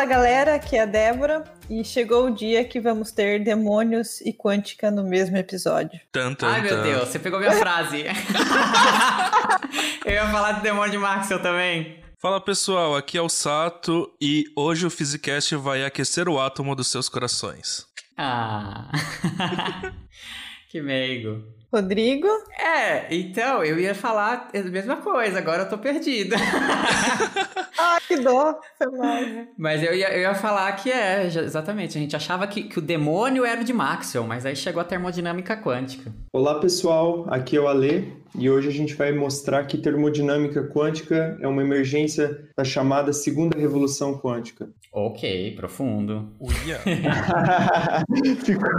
Fala galera, aqui é a Débora e chegou o dia que vamos ter demônios e quântica no mesmo episódio. Tan, tan, Ai meu. Deus, você pegou minha frase. Eu ia falar do demônio de Maxwell também. Fala pessoal, aqui é o Sato e hoje o Physicast vai aquecer o átomo dos seus corações. Ah. que meigo. Rodrigo, É, então, eu ia falar a mesma coisa, agora eu tô perdido. ah, que dó, foi mal. Mas eu ia, eu ia falar que é, exatamente. A gente achava que, que o demônio era o de Maxwell, mas aí chegou a termodinâmica quântica. Olá pessoal, aqui é o Ale e hoje a gente vai mostrar que termodinâmica quântica é uma emergência da chamada segunda revolução quântica. Ok, profundo. Ficou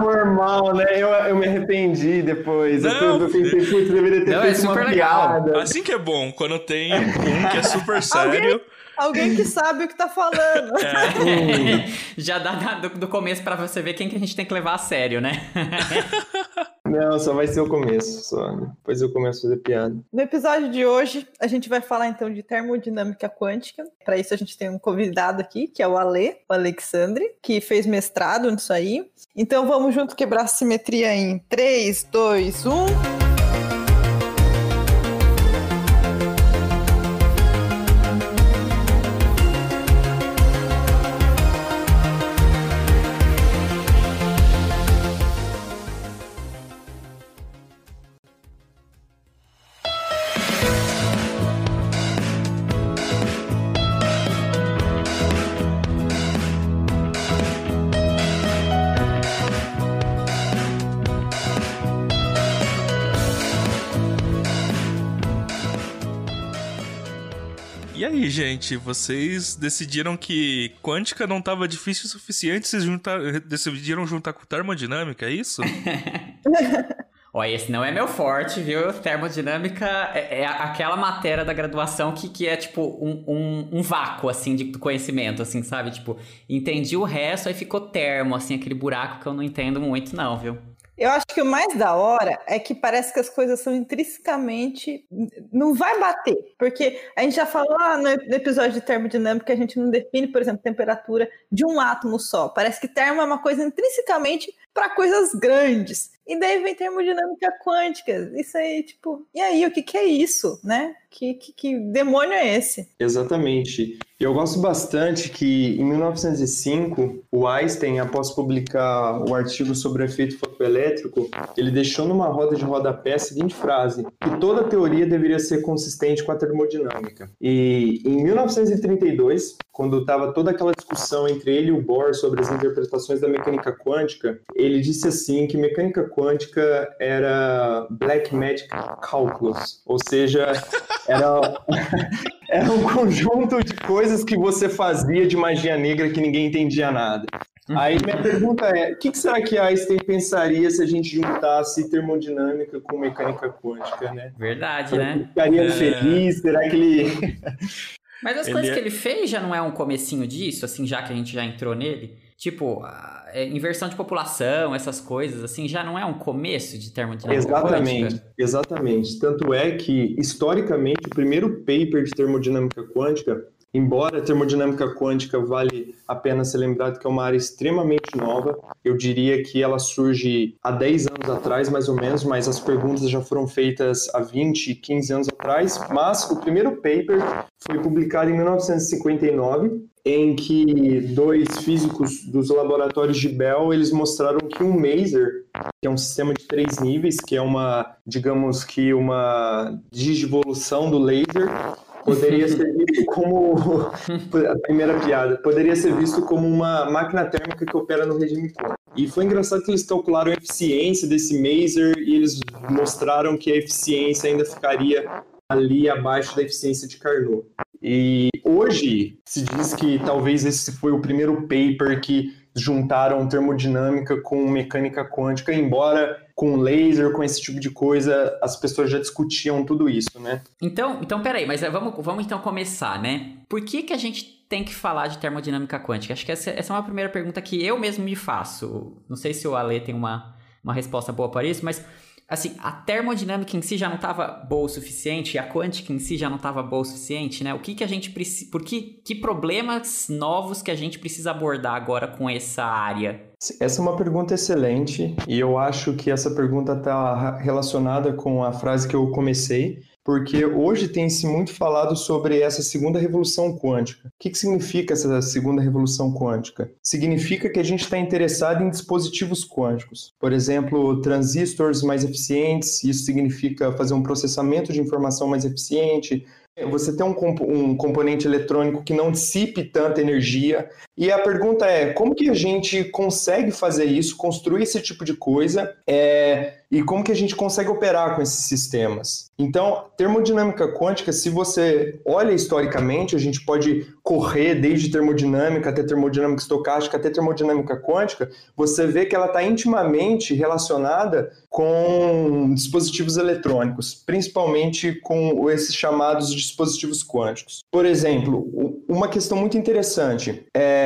formal, né? Eu, eu me arrependi depois. Não, eu, eu pensei, putz, deveria ter Não, é feito uma super legal. piada. Assim que é bom, quando tem um que é super sério. Alguém que sabe o que tá falando. É, Já dá do, do começo pra você ver quem que a gente tem que levar a sério, né? Não, só vai ser o começo, só. Depois eu começo a fazer piada. No episódio de hoje, a gente vai falar então de termodinâmica quântica. Para isso, a gente tem um convidado aqui, que é o Ale, o Alexandre, que fez mestrado nisso aí. Então, vamos junto quebrar a simetria em um. 3, 2, 1. Vocês decidiram que quântica não tava difícil o suficiente, vocês juntar, decidiram juntar com termodinâmica, é isso? Ó, esse não é meu forte, viu? Termodinâmica é, é aquela matéria da graduação que, que é tipo um, um, um vácuo, assim, de conhecimento, assim, sabe? Tipo, entendi o resto, aí ficou termo, assim, aquele buraco que eu não entendo muito, não, viu? Eu acho que o mais da hora é que parece que as coisas são intrinsecamente. Não vai bater. Porque a gente já falou lá no no episódio de termodinâmica que a gente não define, por exemplo, temperatura de um átomo só. Parece que termo é uma coisa intrinsecamente para coisas grandes. E daí vem termodinâmica quântica. Isso aí, tipo, e aí, o que, que é isso, né? Que, que, que demônio é esse? Exatamente. Eu gosto bastante que em 1905 o Einstein, após publicar o artigo sobre o efeito fotoelétrico, ele deixou numa roda de rodapé a seguinte frase: que toda teoria deveria ser consistente com a termodinâmica. E em 1932, quando estava toda aquela discussão entre ele e o Bohr sobre as interpretações da mecânica quântica, ele disse assim que mecânica quântica era black magic calculus, ou seja, era era um conjunto de coisas que você fazia de magia negra que ninguém entendia nada. Aí minha pergunta é, o que, que será que Einstein pensaria se a gente juntasse termodinâmica com mecânica quântica, né? Verdade, né? Ficaria É. feliz? Será que ele... Mas as Ele coisas é- que ele fez já não é um comecinho disso, assim, já que a gente já entrou nele? Tipo, a- é, inversão de população, essas coisas, assim, já não é um começo de termodinâmica Exatamente, quântica? exatamente. Tanto é que, historicamente, o primeiro paper de termodinâmica quântica, embora a termodinâmica quântica vale a pena ser lembrado que é uma área extremamente nova, eu diria que ela surge há 10 anos atrás, mais ou menos, mas as perguntas já foram feitas há 20, 15 anos atrás, mas o primeiro paper foi publicado em 1959, em que dois físicos dos laboratórios de Bell, eles mostraram que um maser que é um sistema de três níveis, que é uma, digamos que uma digivolução do laser, poderia ser visto como a primeira piada, poderia ser visto como uma máquina térmica que opera no regime quântico. E foi engraçado que eles calcularam a eficiência desse maser e eles mostraram que a eficiência ainda ficaria ali abaixo da eficiência de Carnot. E hoje se diz que talvez esse foi o primeiro paper que juntaram termodinâmica com mecânica quântica, embora com laser, com esse tipo de coisa, as pessoas já discutiam tudo isso, né? Então, então peraí, mas vamos, vamos então começar, né? Por que, que a gente tem que falar de termodinâmica quântica? Acho que essa, essa é uma primeira pergunta que eu mesmo me faço. Não sei se o Ale tem uma, uma resposta boa para isso, mas assim, a termodinâmica em si já não estava boa o suficiente, a quântica em si já não estava boa o suficiente, né? O que que a gente precisa, por que que problemas novos que a gente precisa abordar agora com essa área? Essa é uma pergunta excelente e eu acho que essa pergunta está relacionada com a frase que eu comecei, porque hoje tem se muito falado sobre essa segunda revolução quântica. O que, que significa essa segunda revolução quântica? Significa que a gente está interessado em dispositivos quânticos. Por exemplo, transistores mais eficientes, isso significa fazer um processamento de informação mais eficiente, você tem comp um, componente eletrônico que não dissipe tanta energia. E a pergunta é: como que a gente consegue fazer isso, construir esse tipo de coisa? É, e como que a gente consegue operar com esses sistemas. Então, termodinâmica quântica, se você olha historicamente, a gente pode correr desde termodinâmica até termodinâmica estocástica até termodinâmica quântica, você vê que ela está intimamente relacionada com dispositivos eletrônicos, principalmente com esses chamados dispositivos quânticos. Por exemplo, uma questão muito interessante é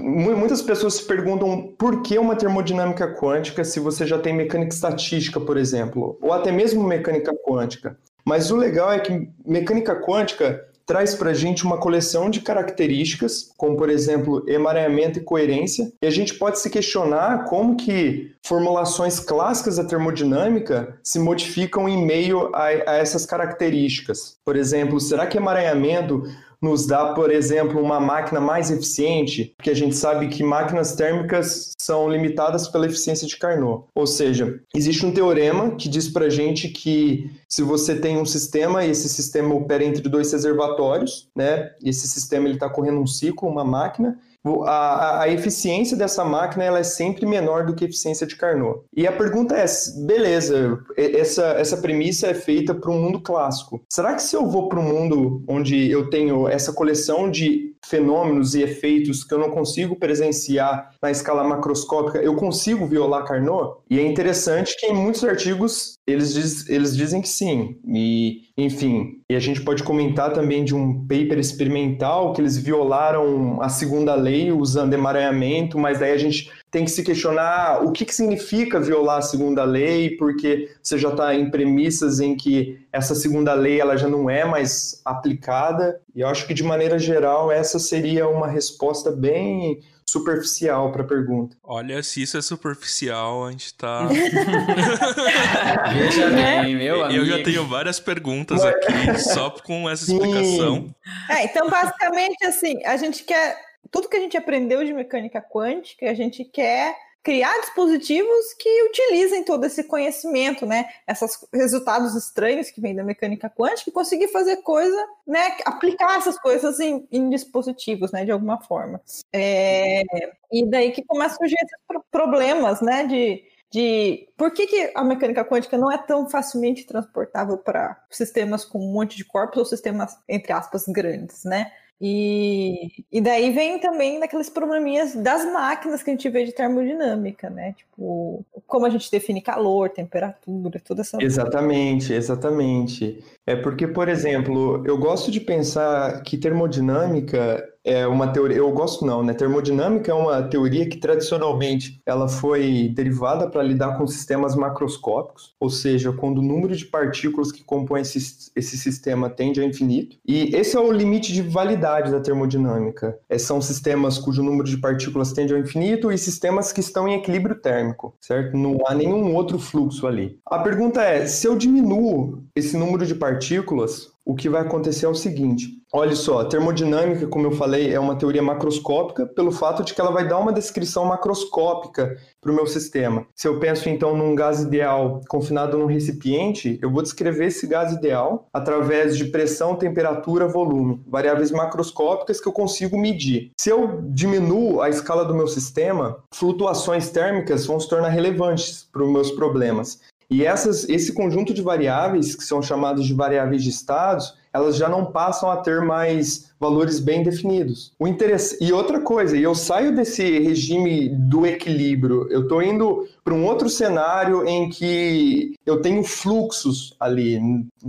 Muitas pessoas se perguntam por que uma termodinâmica quântica se você já tem mecânica estatística, por exemplo, ou até mesmo mecânica quântica. Mas o legal é que mecânica quântica traz para a gente uma coleção de características, como por exemplo emaranhamento e coerência, e a gente pode se questionar como que formulações clássicas da termodinâmica se modificam em meio a, a essas características. Por exemplo, será que emaranhamento nos dá, por exemplo, uma máquina mais eficiente, porque a gente sabe que máquinas térmicas são limitadas pela eficiência de Carnot. Ou seja, existe um teorema que diz para a gente que se você tem um sistema e esse sistema opera entre dois reservatórios, né? Esse sistema ele está correndo um ciclo, uma máquina, a, a, eficiência dessa máquina ela é sempre menor do que a eficiência de Carnot. E a pergunta é, beleza, essa, essa premissa é feita para um mundo clássico. Será que se eu vou para um mundo onde eu tenho essa coleção de fenômenos e efeitos que eu não consigo presenciar na escala macroscópica, eu consigo violar Carnot? E é interessante que em muitos artigos eles, diz, eles dizem que sim. E, enfim, e a gente pode comentar também de um paper experimental que eles violaram a segunda lei usando emaranhamento, mas daí a gente tem que se questionar o que, que significa violar a segunda lei, porque você já está em premissas em que essa segunda lei ela já não é mais aplicada. E eu acho que, de maneira geral, essa seria uma resposta bem superficial para a pergunta. Olha, se isso é superficial, a gente tá. Veja bem, meu amigo. Eu já tenho várias perguntas aqui só com essa explicação. É, então, basicamente, assim, a gente quer. Tudo que a gente aprendeu de mecânica quântica, a gente quer criar dispositivos que utilizem todo esse conhecimento, né? Esses resultados estranhos que vêm da mecânica quântica e conseguir fazer coisa, né? Aplicar essas coisas em, em dispositivos, né? De alguma forma. É, e daí que começam a surgir esses problemas, né? De, de por que, que a mecânica quântica não é tão facilmente transportável para sistemas com um monte de corpos ou sistemas, entre aspas, grandes, né? E, e daí vem também daqueles probleminhas das máquinas que a gente vê de termodinâmica, né? Tipo, como a gente define calor, temperatura, toda essa. Exatamente, exatamente. É porque, por exemplo, eu gosto de pensar que termodinâmica é uma teoria, eu gosto não, né? Termodinâmica é uma teoria que tradicionalmente ela foi derivada para lidar com sistemas macroscópicos, ou seja, quando o número de partículas que compõem esse, esse sistema tende a infinito. E esse é o limite de validade da termodinâmica. É, são sistemas cujo número de partículas tende ao infinito e sistemas que estão em equilíbrio térmico, certo? Não há nenhum outro fluxo ali. A pergunta é, se eu diminuo esse número de partículas, o que vai acontecer é o seguinte: olha só, termodinâmica, como eu falei, é uma teoria macroscópica, pelo fato de que ela vai dar uma descrição macroscópica para o meu sistema. Se eu penso então num gás ideal confinado num recipiente, eu vou descrever esse gás ideal através de pressão, temperatura, volume, variáveis macroscópicas que eu consigo medir. Se eu diminuo a escala do meu sistema, flutuações térmicas vão se tornar relevantes para os meus problemas. E essas, esse conjunto de variáveis, que são chamadas de variáveis de estados, elas já não passam a ter mais valores bem definidos. O interesse... E outra coisa, eu saio desse regime do equilíbrio, eu estou indo para um outro cenário em que eu tenho fluxos ali,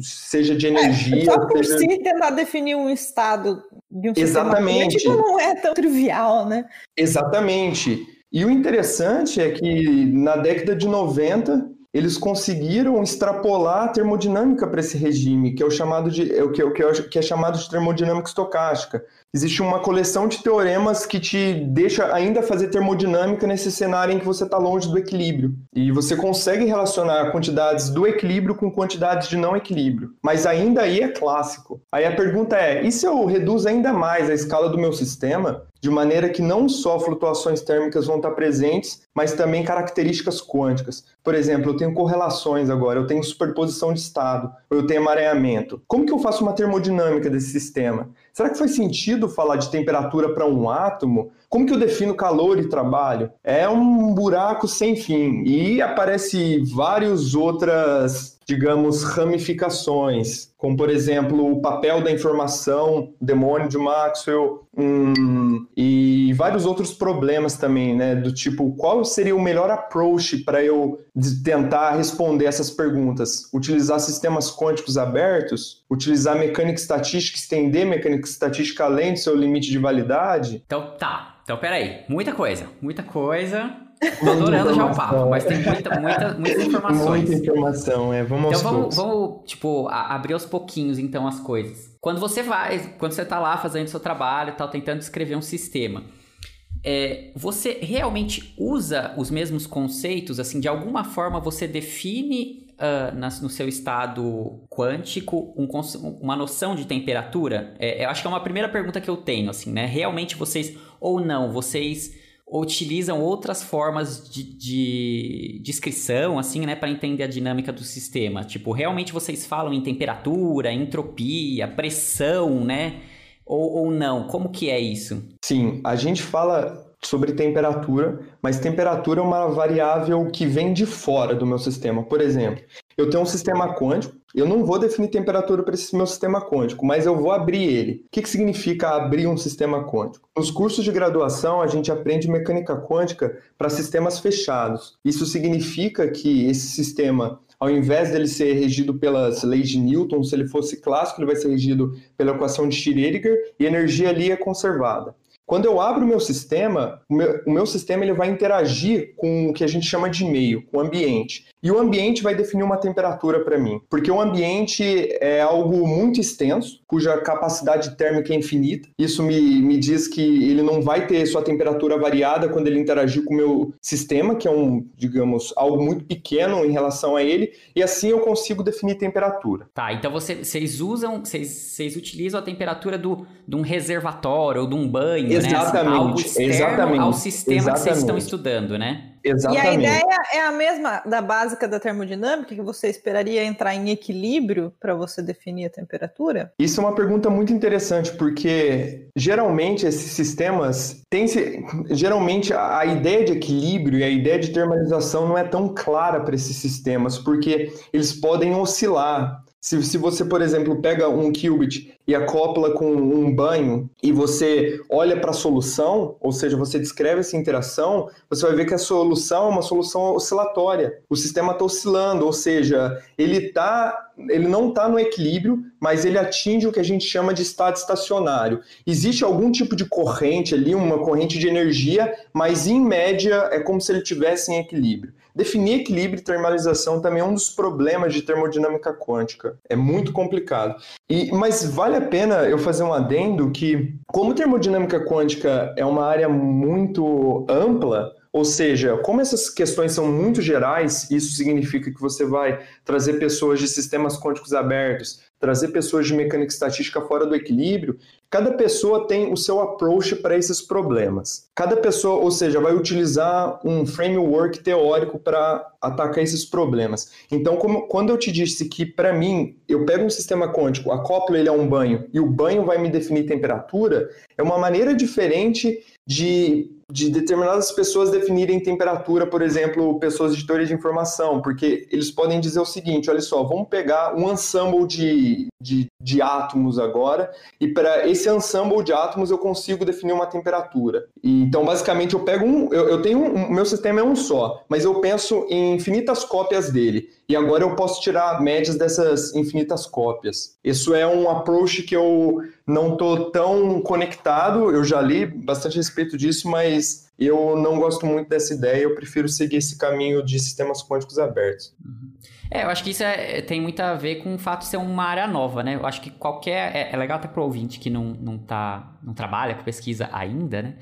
seja de energia. É, só por seja... si tentar definir um estado de um Exatamente. sistema não é tão trivial, né? Exatamente. E o interessante é que na década de 90 eles conseguiram extrapolar a termodinâmica para esse regime, que é o chamado de é o que, é, que é chamado de termodinâmica estocástica. Existe uma coleção de teoremas que te deixa ainda fazer termodinâmica nesse cenário em que você está longe do equilíbrio. E você consegue relacionar quantidades do equilíbrio com quantidades de não equilíbrio. Mas ainda aí é clássico. Aí a pergunta é: e se eu reduzo ainda mais a escala do meu sistema? de maneira que não só flutuações térmicas vão estar presentes, mas também características quânticas. Por exemplo, eu tenho correlações agora, eu tenho superposição de estado, eu tenho emaranhamento. Como que eu faço uma termodinâmica desse sistema? Será que faz sentido falar de temperatura para um átomo? Como que eu defino calor e trabalho? É um buraco sem fim e aparece várias outras digamos, ramificações, como, por exemplo, o papel da informação, demônio de Maxwell, hum, e vários outros problemas também, né? Do tipo, qual seria o melhor approach para eu tentar responder essas perguntas? Utilizar sistemas quânticos abertos? Utilizar mecânica estatística, estender mecânica estatística além do seu limite de validade? Então, tá. Então, peraí. Muita coisa. Muita coisa. Tô adorando já o papo, mas tem muita, muita, muitas informações. Muita informação, é. Vamos Então vamos, vamos, tipo, abrir aos pouquinhos, então, as coisas. Quando você vai, quando você tá lá fazendo seu trabalho e tal, tentando escrever um sistema, é, você realmente usa os mesmos conceitos, assim, de alguma forma você define uh, na, no seu estado quântico um, uma noção de temperatura? É, eu acho que é uma primeira pergunta que eu tenho, assim, né? Realmente vocês, ou não, vocês utilizam outras formas de, de descrição, assim, né, para entender a dinâmica do sistema. Tipo, realmente vocês falam em temperatura, entropia, pressão, né? Ou, ou não? Como que é isso? Sim, a gente fala sobre temperatura, mas temperatura é uma variável que vem de fora do meu sistema. Por exemplo, eu tenho um sistema quântico, eu não vou definir temperatura para esse meu sistema quântico, mas eu vou abrir ele. O que, que significa abrir um sistema quântico? Nos cursos de graduação, a gente aprende mecânica quântica para sistemas fechados. Isso significa que esse sistema ao invés dele ser regido pelas leis de Newton, se ele fosse clássico, ele vai ser regido pela equação de Schrödinger e a energia ali é conservada. Quando eu abro o meu sistema, o meu, o meu, sistema ele vai interagir com o que a gente chama de meio, com o ambiente. E o ambiente vai definir uma temperatura para mim, porque o ambiente é algo muito extenso, cuja capacidade térmica é infinita. Isso me, me diz que ele não vai ter sua temperatura variada quando ele interagir com o meu sistema, que é um, digamos, algo muito pequeno em relação a ele, e assim eu consigo definir temperatura. Tá, então você, vocês usam, vocês, vocês utilizam a temperatura do, de um reservatório ou de um banho, exatamente, né? Assim, algo externo exatamente, ao sistema exatamente. que vocês estão estudando, né? Exatamente. E a ideia é a mesma da básica da termodinâmica, que você esperaria entrar em equilíbrio para você definir a temperatura? Isso é uma pergunta muito interessante, porque geralmente esses sistemas têm geralmente a ideia de equilíbrio e a ideia de termalização não é tão clara para esses sistemas, porque eles podem oscilar. Se, se você, por exemplo, pega um qubit e acopla com um banho e você olha para a solução, ou seja, você descreve essa interação, você vai ver que a solução é uma solução oscilatória. O sistema está oscilando, ou seja, ele, tá, ele não está no equilíbrio, mas ele atinge o que a gente chama de estado estacionário. Existe algum tipo de corrente ali, uma corrente de energia, mas em média é como se ele tivesse em equilíbrio. Definir equilíbrio e termalização também é um dos problemas de termodinâmica quântica. É muito complicado. E, mas vale a pena eu fazer um adendo que, como termodinâmica quântica é uma área muito ampla, ou seja, como essas questões são muito gerais, isso significa que você vai trazer pessoas de sistemas quânticos abertos, trazer pessoas de mecânica estatística fora do equilíbrio, cada pessoa tem o seu approach para esses problemas. Cada pessoa, ou seja, vai utilizar um framework teórico para atacar esses problemas. Então, como, quando eu te disse que, para mim, eu pego um sistema quântico, acoplo ele a um banho e o banho vai me definir temperatura, é uma maneira diferente de, de determinadas pessoas definirem temperatura, por exemplo, pessoas de teoria de informação, porque eles podem dizer o seguinte: olha só, vamos pegar um ensemble de, de, de átomos agora, e para esse ensemble de átomos eu consigo definir uma temperatura. E, então, basicamente, eu pego um. Eu, eu tenho um. Meu sistema é um só, mas eu penso em infinitas cópias dele. e agora eu posso tirar médias dessas infinitas cópias. Isso é um approach que eu não estou tão conectado, eu já li bastante a respeito disso, mas eu não gosto muito dessa ideia, eu prefiro seguir esse caminho de sistemas quânticos abertos. Uhum. É, eu acho que isso é, tem muito a ver com o fato de ser uma área nova, né? Eu acho que qualquer. É, é legal até para o ouvinte que não, não, tá, não trabalha com pesquisa ainda, né?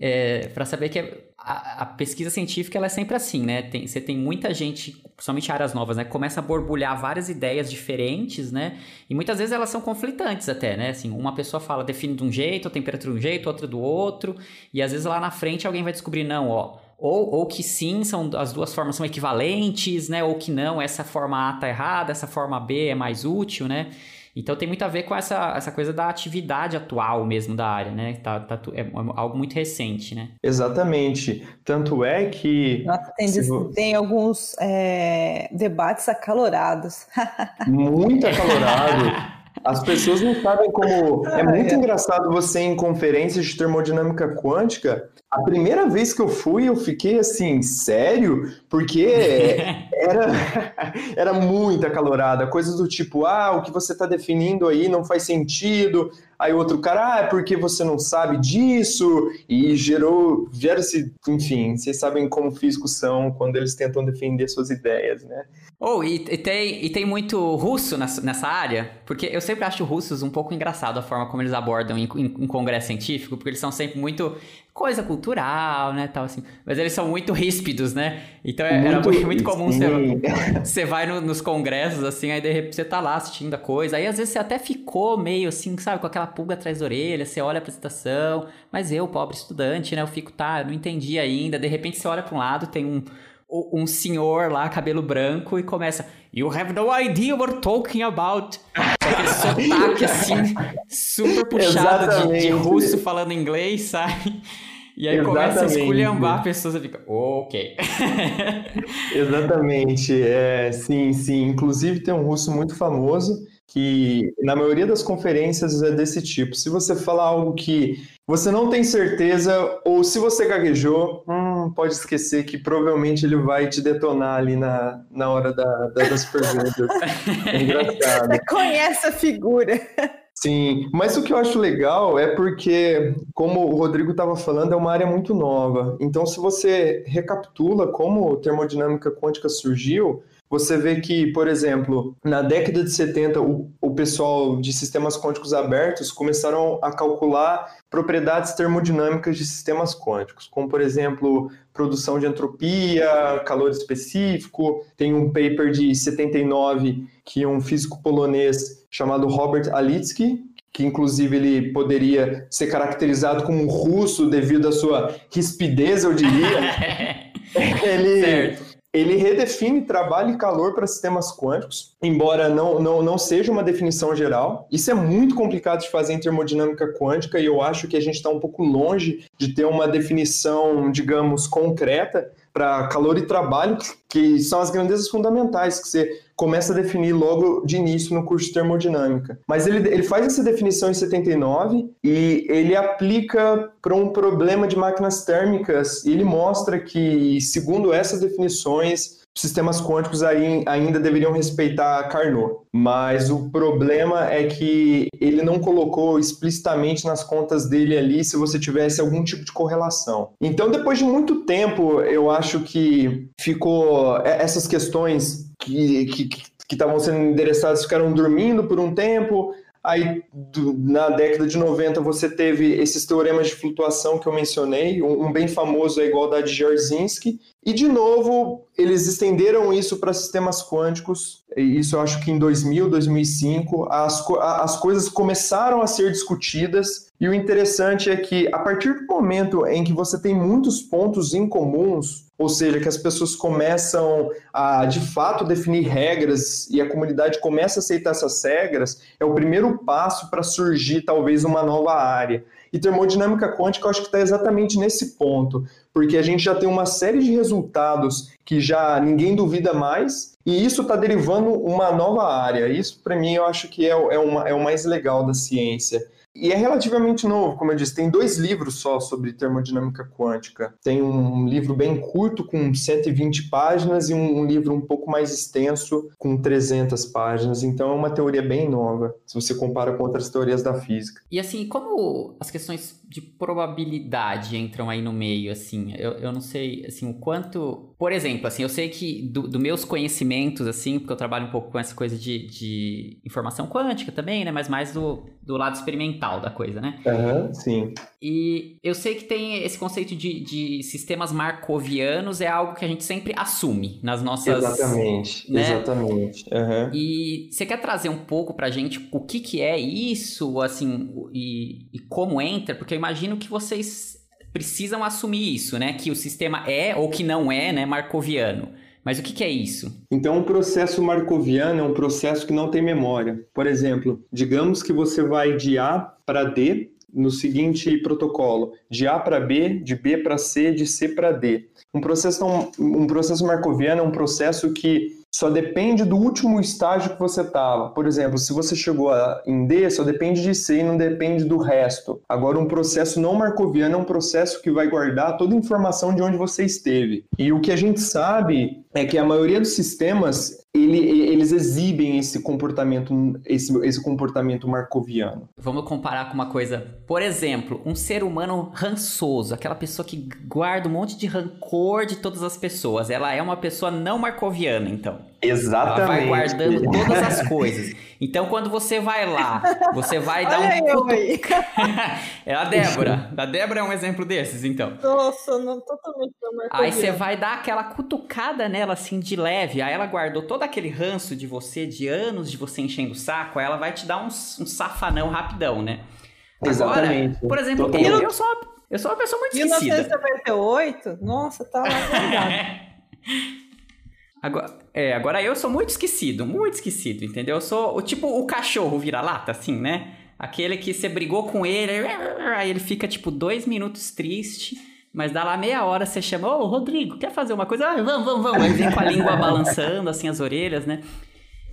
É, para saber que a, a, pesquisa científica ela é sempre assim, né? Tem, você tem muita gente, principalmente áreas novas, né? Começa a borbulhar várias ideias diferentes, né? E muitas vezes elas são conflitantes até, né? Assim, uma pessoa fala, define de um jeito, a temperatura de um jeito, outra do outro. E às vezes lá na frente alguém vai descobrir, não, ó ou, ou que sim, são, as duas formas são equivalentes, né? Ou que não, essa forma A tá errada, essa forma B é mais útil, né? Então tem muito a ver com essa, essa coisa da atividade atual mesmo da área, né? Tá, tá, é algo muito recente, né? Exatamente. Tanto é que. Nossa, tem, tem alguns é, debates acalorados. muito acalorados. As pessoas não sabem como. É muito engraçado você em conferências de termodinâmica quântica. A primeira vez que eu fui, eu fiquei assim, sério? Porque era, era muito acalorada. Coisas do tipo, ah, o que você está definindo aí não faz sentido. Aí outro cara, ah, é porque você não sabe disso. E gerou, gera-se, enfim, vocês sabem como físicos são quando eles tentam defender suas ideias, né? Oh, e, e, tem, e tem muito russo nessa, nessa área, porque eu sempre acho russos um pouco engraçado a forma como eles abordam em, em, em, congresso científico, porque eles são sempre muito coisa cultural, né, tal assim. Mas eles são muito ríspidos, né? Então é, muito, era muito comum você, você vai no, nos congressos, assim, aí de repente você tá lá assistindo a coisa, aí às vezes você até ficou meio assim, sabe, com aquela pulga atrás da orelha, você olha a apresentação, mas eu, pobre estudante, né, eu fico, tá, eu não entendi ainda, de repente você olha para um lado, tem um um senhor lá, cabelo branco, e começa You have no idea what we're talking about. Aquele sotaque assim, super puxado de, de, russo falando inglês, sabe? E aí Exatamente. começa a esculhambar pessoas e fica, ok. Exatamente, é, sim, sim. Inclusive tem um russo muito famoso que na maioria das conferências é desse tipo. Se você falar algo que você não tem certeza, ou se você gaguejou, hum, pode esquecer que provavelmente ele vai te detonar ali na, na hora da, da, das perguntas. É engraçado. Você conhece a figura. Sim, mas o que eu acho legal é porque, como o Rodrigo estava falando, é uma área muito nova. Então, se você recapitula como termodinâmica quântica surgiu, você vê que, por exemplo, na década de 70, o, o pessoal de sistemas quânticos abertos começaram a calcular propriedades termodinâmicas de sistemas quânticos, como, por exemplo, produção de entropia, calor específico. Tem um paper de 79 que um físico polonês chamado Robert Alitsky, que inclusive ele poderia ser caracterizado como um russo devido à sua rispidez, eu diria. ele, certo ele redefine trabalho e calor para sistemas quânticos, embora não, não, não seja uma definição geral. Isso é muito complicado de fazer em termodinâmica quântica e eu acho que a gente está um pouco longe de ter uma definição, digamos, concreta para calor e trabalho, que são as grandezas fundamentais que você começa a definir logo de início no curso de termodinâmica. Mas ele, ele faz essa definição em 79 e ele aplica para um problema de máquinas térmicas e ele mostra que, segundo essas definições, sistemas quânticos ainda deveriam respeitar Carnot. Mas o problema é que ele não colocou explicitamente nas contas dele ali se você tivesse algum tipo de correlação. Então, depois de muito tempo, eu acho que ficou é, essas questões que que estavam sendo endereçadas ficaram dormindo por um tempo. Aí, do, na década de 90, você teve esses teoremas de flutuação que eu mencionei, um, um bem famoso é a igualdade de Jarzynski, e, de novo, eles estenderam isso para sistemas quânticos, isso eu acho que em 2000, 2005, as, as coisas começaram a ser discutidas, e o interessante é que, a partir do momento em que você tem muitos pontos em comuns, ou seja, que as pessoas começam a, de fato, definir regras e a comunidade começa a aceitar essas regras, é o primeiro passo para surgir, talvez, uma nova área. E termodinâmica quântica eu acho que está exatamente nesse ponto, porque a gente já tem uma série de resultados que já ninguém duvida mais, e isso está derivando uma nova área. Isso, para mim, eu acho que é, é, uma, é o mais legal da ciência. E é relativamente novo, como eu disse, tem dois livros só sobre termodinâmica quântica. Tem um livro bem curto, com 120 páginas, e um, livro um pouco mais extenso, com 300 páginas. Então é uma teoria bem nova, se você compara com outras teorias da física. E assim, como as questões de probabilidade entram aí no meio, assim? Eu, eu não sei, assim, o quanto... Por exemplo, assim, eu sei que dos do meus conhecimentos, assim, porque eu trabalho um pouco com essa coisa de, de informação quântica também, né? Mas mais do, do lado experimental da coisa, né? Uhum, sim. E eu sei que tem esse conceito de, de sistemas marcovianos, é algo que a gente sempre assume nas nossas... Exatamente, né? exatamente. Uhum. E você quer trazer um pouco pra gente o que que é isso, assim, e, e como entra? Porque eu imagino que vocês precisam assumir isso, né? Que o sistema é ou que não é, né, marcoviano. Mas o que, que, é isso? Então, um processo marcoviano é um processo que não tem memória. Por exemplo, digamos que você vai de A para D no seguinte protocolo: de A para B, de B para C, de C para D. Um processo, um processo marcoviano é um processo que só depende do último estágio que você estava. Por exemplo, se você chegou a, em D, só depende de C e não depende do resto. Agora, um processo não marcoviano é um processo que vai guardar toda a informação de onde você esteve. E o que a gente sabe é que a maioria dos sistemas ele, eles exibem esse comportamento, esse, esse comportamento marcoviano. Vamos comparar com uma coisa, por exemplo, um ser humano rançoso, aquela pessoa que guarda um monte de rancor de todas as pessoas. Ela é uma pessoa não marcoviana, então. Exatamente. Ela vai guardando todas as coisas. Então, quando você vai lá, você vai dar um. Cutu... é a Débora. A Débora é um exemplo desses, então. Nossa, não totalmente Aí você vai dar aquela cutucada nela, assim, de leve. Aí ela guardou todo aquele ranço de você, de anos de você enchendo o saco. Aí ela vai te dar um, um safanão rapidão, né? Exatamente. Agora, por exemplo, eu, eu, sou uma, eu sou uma pessoa muito esquecida. 1998? Nossa, tá lá Agora, é, agora eu sou muito esquecido, muito esquecido, entendeu? Eu sou o tipo o cachorro vira-lata, assim, né? Aquele que você brigou com ele, aí ele fica tipo dois minutos triste, mas dá lá meia hora você chama, ô Rodrigo, quer fazer uma coisa? Ah, vamos, vamos, vamos. Aí vem com a língua balançando, assim, as orelhas, né?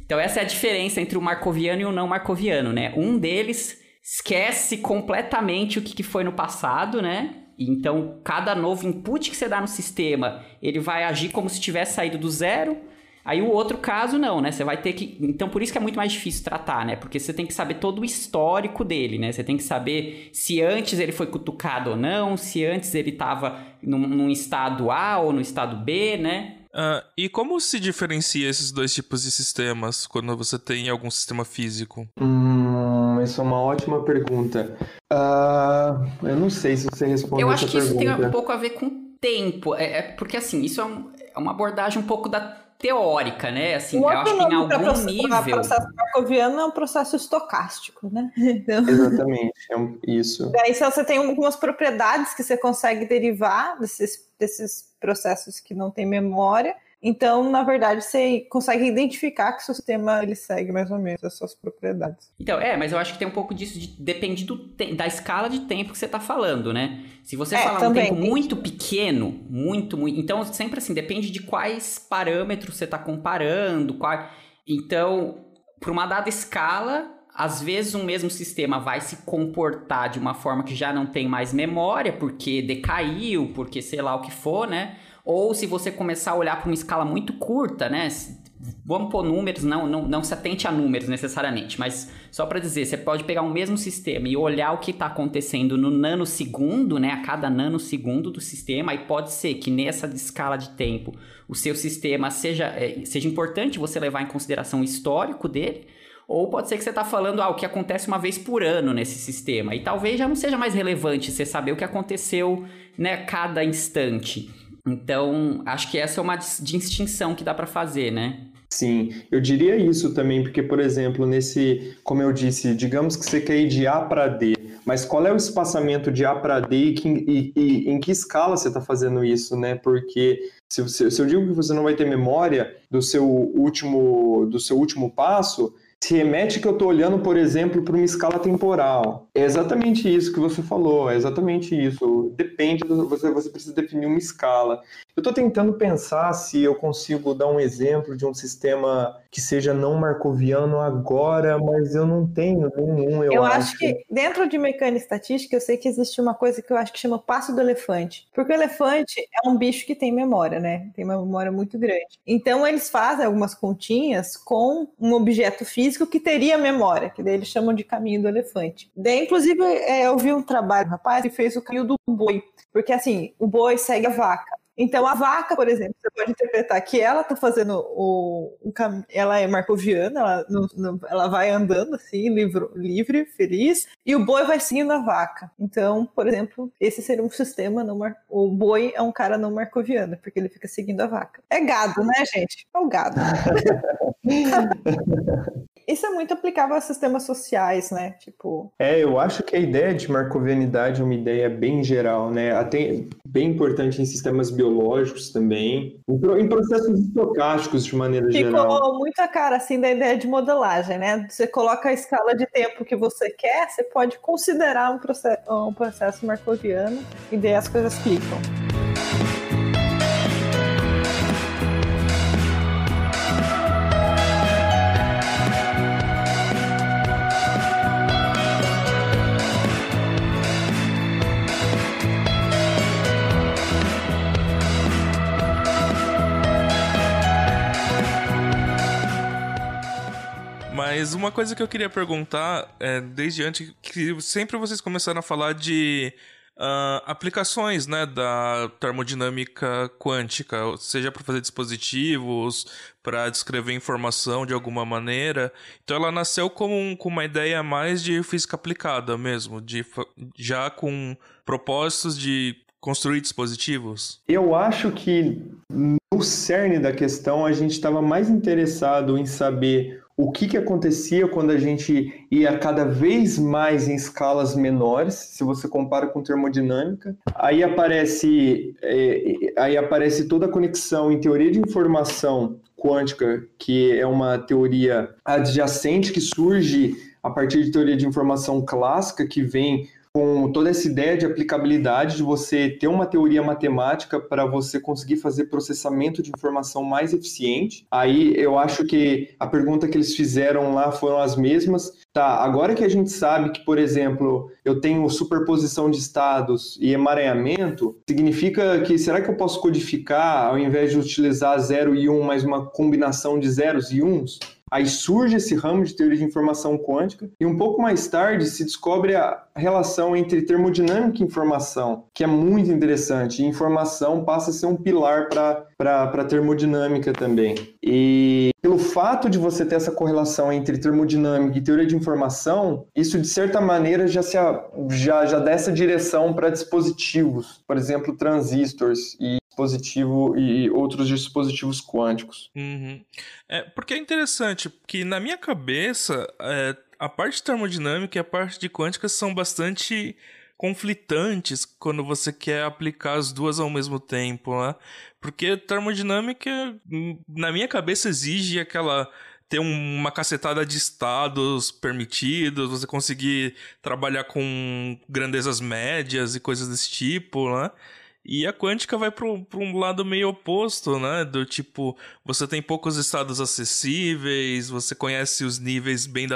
Então essa é a diferença entre o marcoviano e o não marcoviano, né? Um deles esquece completamente o que foi no passado, né? Então, cada novo input que você dá no sistema, ele vai agir como se tivesse saído do zero. Aí o outro caso não, né? Você vai ter que. Então por isso que é muito mais difícil tratar, né? Porque você tem que saber todo o histórico dele, né? Você tem que saber se antes ele foi cutucado ou não, se antes ele estava num, num, estado A ou no estado B, né? Uh, e como se diferencia esses dois tipos de sistemas quando você tem algum sistema físico? Hum, isso é uma ótima pergunta. Uh, eu não sei se você respondeu Eu acho que pergunta. isso tem um pouco a ver com tempo. É, é porque assim, isso é, um, é, uma abordagem um pouco da teórica, né? Assim, eu acho que em algum processo, nível. O processo marcoviano é um processo estocástico, né? Então... Exatamente, é um, isso. Daí você tem algumas propriedades que você consegue derivar desses, desses processos que não têm memória então, na verdade, você consegue identificar que o sistema ele segue mais ou menos as suas propriedades. Então, é, mas eu acho que tem um pouco disso, de, depende do da escala de tempo que você está falando, né? Se você é, falar também, um tempo muito pequeno, muito, muito. Então, sempre assim, depende de quais parâmetros você está comparando. Qual, então, para uma dada escala, às vezes um mesmo sistema vai se comportar de uma forma que já não tem mais memória, porque decaiu, porque sei lá o que for, né? Ou se você começar a olhar para uma escala muito curta, né? Vamos pôr números, não, não, não se atente a números necessariamente, mas só para dizer, você pode pegar o mesmo sistema e olhar o que está acontecendo no nanosegundo, né? A cada nanosegundo do sistema, e pode ser que nessa escala de tempo o seu sistema seja, é, seja importante você levar em consideração o histórico dele, ou pode ser que você está falando ah, o que acontece uma vez por ano nesse sistema, e talvez já não seja mais relevante você saber o que aconteceu né, cada instante. Então, acho que essa é uma distinção que dá para fazer, né? Sim, eu diria isso também, porque, por exemplo, nesse, como eu disse, digamos que você quer ir de A para D, mas qual é o espaçamento de A para D e, que, e, e, em que escala você está fazendo isso, né? Porque se, se, se eu digo que você não vai ter memória do seu último, do seu último passo, se remete que eu estou olhando, por exemplo, para uma escala temporal. É exatamente isso que você falou, é exatamente isso. Depende, você, você precisa definir uma escala. Eu estou tentando pensar se eu consigo dar um exemplo de um sistema que seja não marcoviano agora, mas eu não tenho nenhum, eu, Eu acho. acho que dentro de mecânica estatística, eu sei que existe uma coisa que eu acho que chama passo do elefante. Porque o elefante é um bicho que tem memória, né? Tem uma memória muito grande. Então eles fazem algumas continhas com um objeto físico que teria memória, que daí eles chamam de caminho do elefante. Daí, inclusive, é, eu vi um trabalho, rapaz, que fez o caminho do boi. Porque assim, o boi segue a vaca. Então, a vaca, por exemplo, você pode interpretar que ela está fazendo o, o caminho, ela é marcoviana, ela, no- no- ela vai andando assim, livre, livre, feliz, e o boi vai seguindo a vaca. Então, por exemplo, esse seria um sistema não mar, o boi é um cara não marcoviano, porque ele fica seguindo a vaca. É gado, né, gente? É o gado. Isso é muito aplicável a sistemas sociais, né? Tipo, É, eu acho que a ideia de marcovianidade é uma ideia bem geral, né? Até bem importante em sistemas biológicos também, em, pro- em processos estocásticos de maneira geral. Ficou muito a cara assim da ideia de modelagem, né? Você coloca a escala de tempo que você quer, você pode considerar um processo, um processo marcoviano e daí as coisas clicam. Mas uma coisa que eu queria perguntar, é, desde antes, que sempre vocês começaram a falar de ah, aplicações né, da termodinâmica quântica, seja para fazer dispositivos, para descrever informação de alguma maneira. Então ela nasceu como um- com uma ideia mais de física aplicada mesmo, de, já com propósitos de construir dispositivos. Eu acho que no cerne da questão a gente estava mais interessado em saber o que, que acontecia quando a gente ia cada vez mais em escalas menores, se você compara com termodinâmica. Aí aparece, é, aí aparece toda a conexão em teoria de informação quântica, que é uma teoria adjacente que surge a partir de teoria de informação clássica, que vem com toda essa ideia de aplicabilidade de você ter uma teoria matemática para você conseguir fazer processamento de informação mais eficiente. Aí eu acho que a pergunta que eles fizeram lá foram as mesmas. Tá, agora que a gente sabe que, por exemplo, eu tenho superposição de estados e emaranhamento, significa que será que eu posso codificar ao invés de utilizar 0 e 1 um, mais uma combinação de zeros e uns? Aí surge esse ramo de teoria de informação quântica e um pouco mais tarde se descobre a relação entre termodinâmica e informação, que é muito interessante. E informação passa a ser um pilar para a termodinâmica também. E pelo fato de você ter essa correlação entre termodinâmica e teoria de informação, isso de certa maneira já, se, já, já dá essa direção para dispositivos, por exemplo, transistores e dispositivo e outros dispositivos quânticos. Uhum. É, porque é interessante, que na minha cabeça, é, a parte termodinâmica e a parte de quântica são bastante conflitantes quando você quer aplicar as duas ao mesmo tempo, né? Porque termodinâmica, hum, na minha cabeça, exige aquela ter um- uma cacetada de estados permitidos, você conseguir trabalhar com grandezas médias e coisas desse tipo, né? E a quântica vai para um lado meio oposto, né? Do tipo, você tem poucos estados acessíveis, você conhece os níveis bem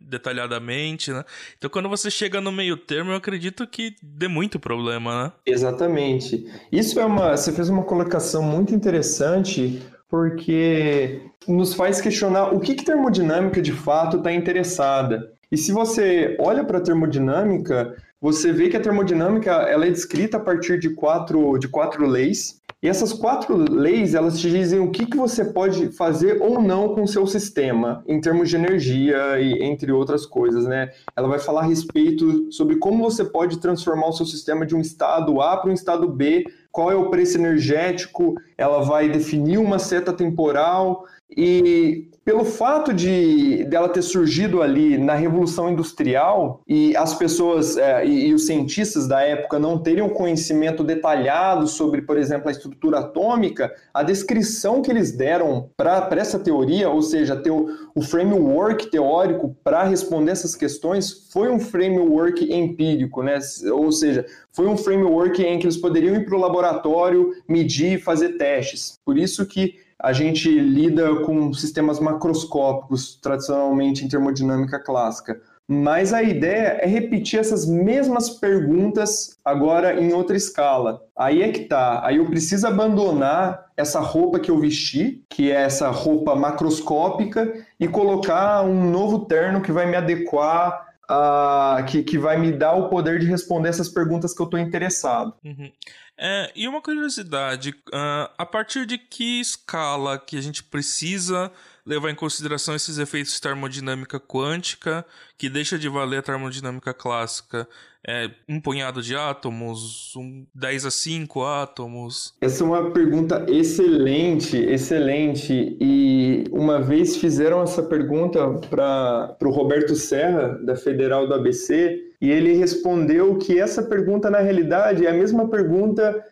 detalhadamente, né? Então quando você chega no meio termo, eu acredito que dê muito problema, né? Exatamente. Isso é uma. Você fez uma colocação muito interessante, porque nos faz questionar o que, que termodinâmica de fato está interessada. E se você olha para a termodinâmica, você vê que a termodinâmica ela é descrita a partir de quatro, de quatro leis. E essas quatro leis, elas te dizem o que, que você pode fazer ou não com o seu sistema, em termos de energia e entre outras coisas, né? Ela vai falar a respeito sobre como você pode transformar o seu sistema de um estado A para um estado B, qual é o preço energético, ela vai definir uma seta temporal e pelo fato de dela ter surgido ali na Revolução Industrial e as pessoas é, e, e os cientistas da época não terem um conhecimento detalhado sobre, por exemplo, a estrutura atômica, a descrição que eles deram para essa teoria, ou seja, ter o, o framework teórico para responder essas questões, foi um framework empírico, né? Ou seja, foi um framework em que eles poderiam ir para o laboratório medir, fazer testes. Por isso que a gente lida com sistemas macroscópicos, tradicionalmente em termodinâmica clássica. Mas a ideia é repetir essas mesmas perguntas agora em outra escala. Aí é que tá. Aí eu preciso abandonar essa roupa que eu vesti, que é essa roupa macroscópica, e colocar um novo terno que vai me adequar Uh, que, que vai me dar o poder de responder essas perguntas que eu estou interessado. Uhum. É, e uma curiosidade, uh, a partir de que escala que a gente precisa levar em consideração esses efeitos de termodinâmica quântica, que deixa de valer a termodinâmica clássica? É, um punhado de átomos, um 10 a 5 átomos? Essa é uma pergunta excelente, excelente. E uma vez fizeram essa pergunta para o Roberto Serra, da Federal do ABC, e ele respondeu que essa pergunta, na realidade, é a mesma pergunta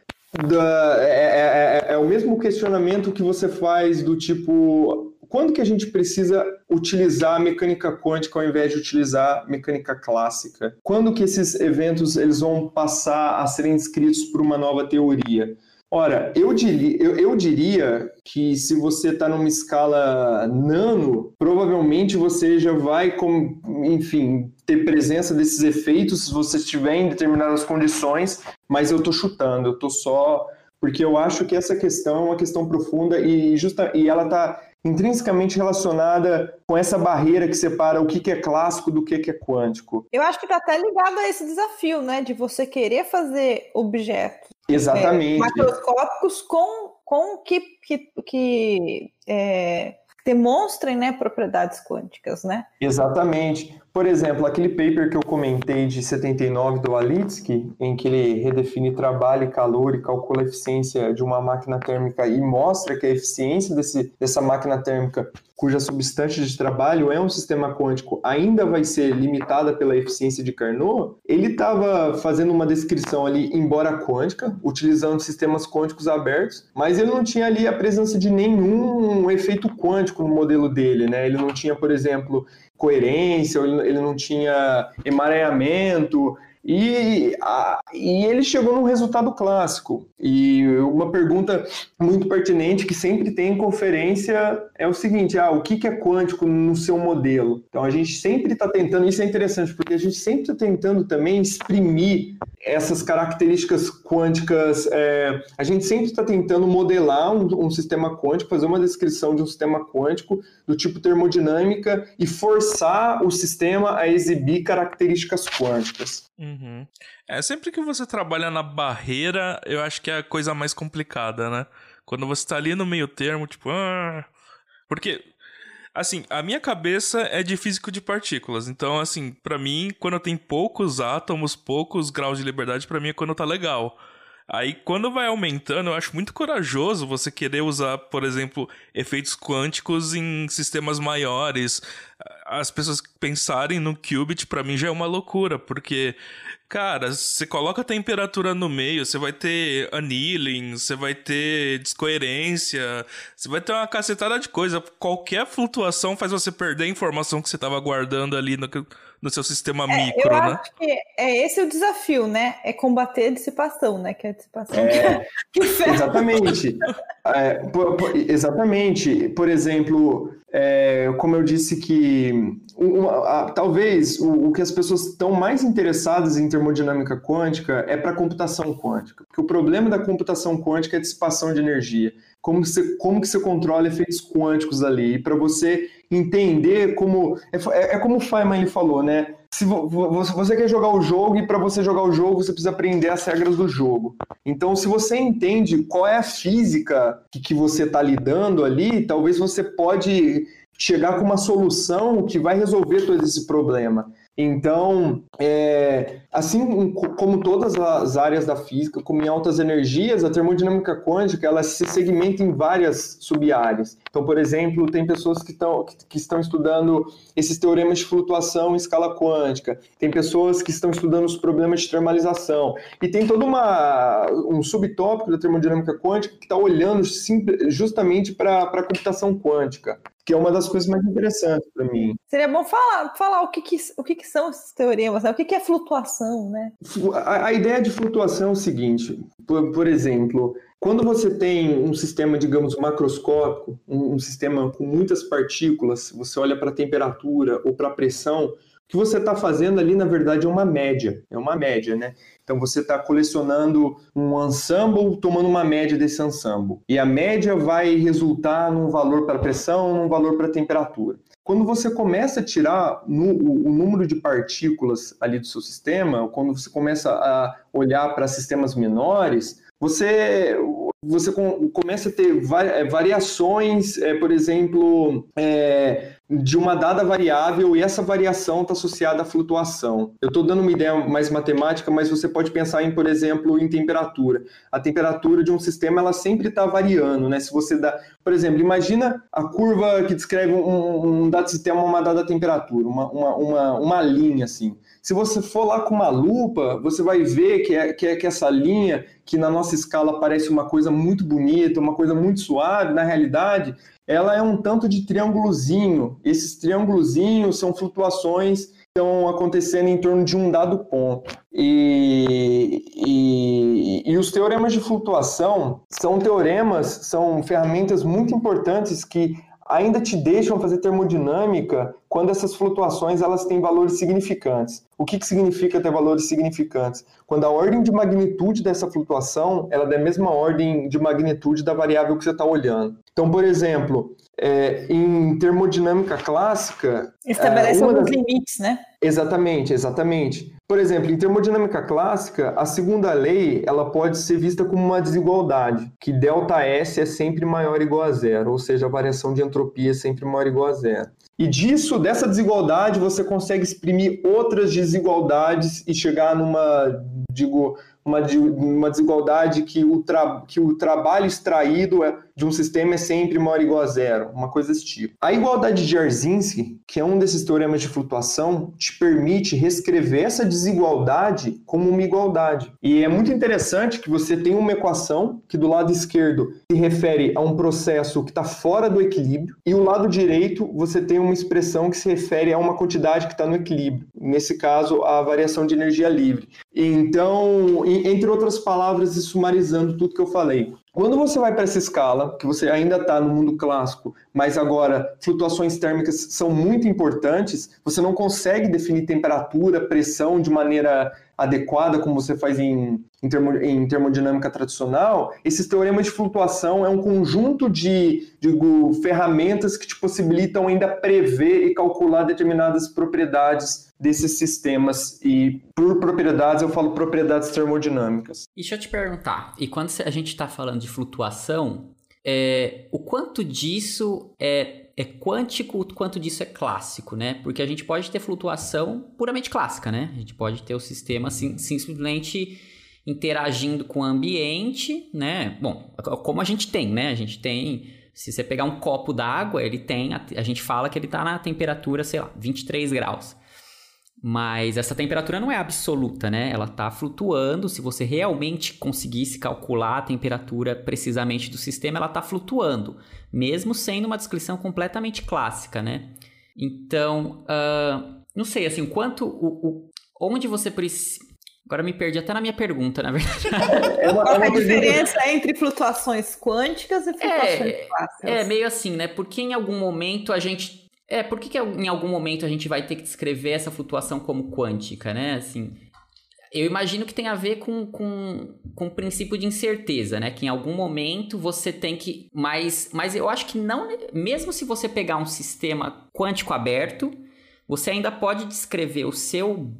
da, é, é, é, é, o mesmo questionamento que você faz do tipo quando que a gente precisa utilizar a mecânica quântica ao invés de utilizar mecânica clássica? Quando que esses eventos eles vão passar a serem descritos por uma nova teoria? Ora, eu diria, eu, eu diria que se você está numa escala nano, provavelmente você já vai, com, enfim, ter presença desses efeitos se você estiver em determinadas condições, mas eu estou chutando, eu estou só porque eu acho que essa questão é uma questão profunda e justa e ela está intrinsecamente relacionada com essa barreira que separa o que é clássico do que é quântico. Eu acho que está até ligado a esse desafio, né, de você querer fazer objetos Exatamente. É, macroscópicos com, com que, que, que é, demonstrem né, propriedades quânticas, né? Exatamente. Por exemplo, aquele paper que eu comentei de 79 do Alitsky, em que ele redefine trabalho e calor e calcula a eficiência de uma máquina térmica e mostra que a eficiência desse, dessa máquina térmica, cuja substância de trabalho é um sistema quântico, ainda vai ser limitada pela eficiência de Carnot, ele estava fazendo uma descrição ali, embora quântica, utilizando sistemas quânticos abertos, mas ele não tinha ali a presença de nenhum efeito quântico no modelo dele, né? Ele não tinha, por exemplo, coerência, ele não tinha emaranhamento, e, a, e ele chegou num resultado clássico. E uma pergunta muito pertinente que sempre tem em conferência é o seguinte: ah, o que, que é quântico no seu modelo? Então a gente sempre está tentando, isso é interessante, porque a gente sempre está tentando também exprimir essas características quânticas. É, a gente sempre está tentando modelar um, um, sistema quântico, fazer uma descrição de um sistema quântico do tipo termodinâmica e forçar o sistema a exibir características quânticas. Uhum. É sempre que você trabalha na barreira, eu acho que é a coisa mais complicada, né? Quando você tá ali no meio termo, tipo, ah... porque assim, a minha cabeça é de físico de partículas. Então, assim, para mim, quando tem poucos átomos, poucos graus de liberdade, para mim é quando tá legal. Aí, quando vai aumentando, eu acho muito corajoso você querer usar, por exemplo, efeitos quânticos em sistemas maiores. As pessoas pensarem no qubit, para mim, já é uma loucura, porque Cara, você coloca a temperatura no meio, você vai ter annealing, você vai ter descoerência, você vai ter uma cacetada de coisa. Qualquer flutuação faz você perder a informação que você estava guardando ali no, no seu sistema é, micro, eu né? Acho que é esse o desafio, né? É combater a dissipação, né? Que é a dissipação é, que, que Exatamente. é, por, por, exatamente. Por exemplo, é, como eu disse que uma, a, talvez o, o, que as pessoas estão mais interessadas em termodinâmica quântica é para computação quântica, porque o problema da computação quântica é a dissipação de energia. Como, você, como que você controla efeitos quânticos ali? Para você entender como. É, é, é, como o Feynman ele falou, né? Se você quer jogar o jogo e para você jogar o jogo você precisa aprender as regras do jogo. Então, se você entende qual é a física que, que você está lidando ali, talvez você pode chegar com uma solução que vai resolver todo esse problema. Então, é, assim como todas as áreas da física, como em altas energias, a termodinâmica quântica ela se segmenta em várias sub-áreas. Então, por exemplo, tem pessoas que, estão que, que estão estudando esses teoremas de flutuação em escala quântica, tem pessoas que estão estudando os problemas de termalização, e tem todo uma, um subtópico da termodinâmica quântica que está olhando justamente para a computação quântica. Que é uma das coisas mais interessantes para mim. Seria bom falar, falar o, que, que o que, que são esses teoremas, né? o que, que é flutuação, né? A, a, ideia de flutuação é o seguinte, por, por exemplo, quando você tem um sistema, digamos, macroscópico, um, um sistema com muitas partículas, você olha para a temperatura ou para a pressão, que você está fazendo ali, na verdade, é uma média, é uma média, né? Então você está colecionando um ensemble, tomando uma média desse ensemble. E a média vai resultar num valor para pressão, num valor para temperatura. Quando você começa a tirar no, o, o, número de partículas ali do seu sistema, quando você começa a olhar para sistemas menores, você você começa a ter é, variações, é, por exemplo, é, de uma dada variável e essa variação está associada à flutuação. Eu estou dando uma ideia mais matemática, mas você pode pensar em, por exemplo, em temperatura. A temperatura de um sistema ela sempre está variando, né? Se você dá, por exemplo, imagina a curva que descreve um, um dado sistema uma dada temperatura, uma, uma, uma, uma linha assim. Se você for lá com uma lupa, você vai ver que, é, que, é, que essa linha, que na nossa escala parece uma coisa muito bonita, uma coisa muito suave, na realidade, ela é um tanto de triângulozinho. Esses triângulozinhos são flutuações estão acontecendo em torno de um dado ponto. E, e, e, os teoremas de flutuação são teoremas, são ferramentas muito importantes que ainda te deixam fazer termodinâmica quando essas flutuações elas têm valores significantes. O que, que significa ter valores significantes? Quando a ordem de magnitude dessa flutuação ela é da mesma ordem de magnitude da variável que você está olhando. Então, por exemplo, é, em termodinâmica clássica... Estabelece é, alguns das... limites, né? Exatamente, exatamente. Por exemplo, em termodinâmica clássica, a segunda lei ela pode ser vista como uma desigualdade, que ΔS é sempre maior ou igual a zero, ou seja, a variação de entropia é sempre maior ou igual a zero. E disso, dessa desigualdade, você consegue exprimir outras desigualdades e chegar numa, digo, uma, uma desigualdade que o, tra, que o trabalho extraído é, de um sistema é sempre maior igual a zero, uma coisa desse tipo. A igualdade de Jarzynski, que é um desses teoremas de flutuação, te permite reescrever essa desigualdade como uma igualdade. E é muito interessante que você tem uma equação que do lado esquerdo se refere a um processo que está fora do equilíbrio e o lado direito você tem uma expressão que se refere a uma quantidade que está no equilíbrio. Nesse caso, a variação de energia livre. Então, entre outras palavras, e sumarizando tudo que eu falei, quando você vai para essa escala, que você ainda está no mundo clássico, mas agora flutuações térmicas são muito importantes, você não consegue definir temperatura, pressão de maneira adequada, como você faz em, em, termo, em termodinâmica tradicional, esses teoremas de flutuação é um conjunto de digo, ferramentas que te possibilitam ainda prever e calcular determinadas propriedades desses sistemas. E por propriedades eu falo propriedades termodinâmicas. E deixa eu te perguntar, e quando a gente está falando de flutuação, é, o quanto disso é é quântico, o quanto disso é clássico, né? Porque a gente pode ter flutuação puramente clássica, né? A gente pode ter o sistema assim, simplesmente interagindo com o ambiente, né? Bom, como a gente tem, né? A gente tem. Se você pegar um copo d'água, ele tem. A, a gente fala que ele está na temperatura, sei lá, 23 graus. Mas essa temperatura não é absoluta, né? Ela está flutuando. Se você realmente conseguisse calcular a temperatura precisamente do sistema, ela está flutuando, mesmo sendo uma descrição completamente clássica, né? Então, uh, não sei, assim, quanto o, o onde você precisa. Agora me perdi até na minha pergunta, na verdade. É uma, Qual é a diferença entre flutuações quânticas e flutuações é, clássicas? É meio assim, né? Porque em algum momento a gente é, por que, que em algum momento a gente vai ter que descrever essa flutuação como quântica, né? Assim, eu imagino que tem a ver com, com, com o princípio de incerteza, né? Que em algum momento você tem que. Mas, mas eu acho que não. Mesmo se você pegar um sistema quântico aberto, você ainda pode descrever o seu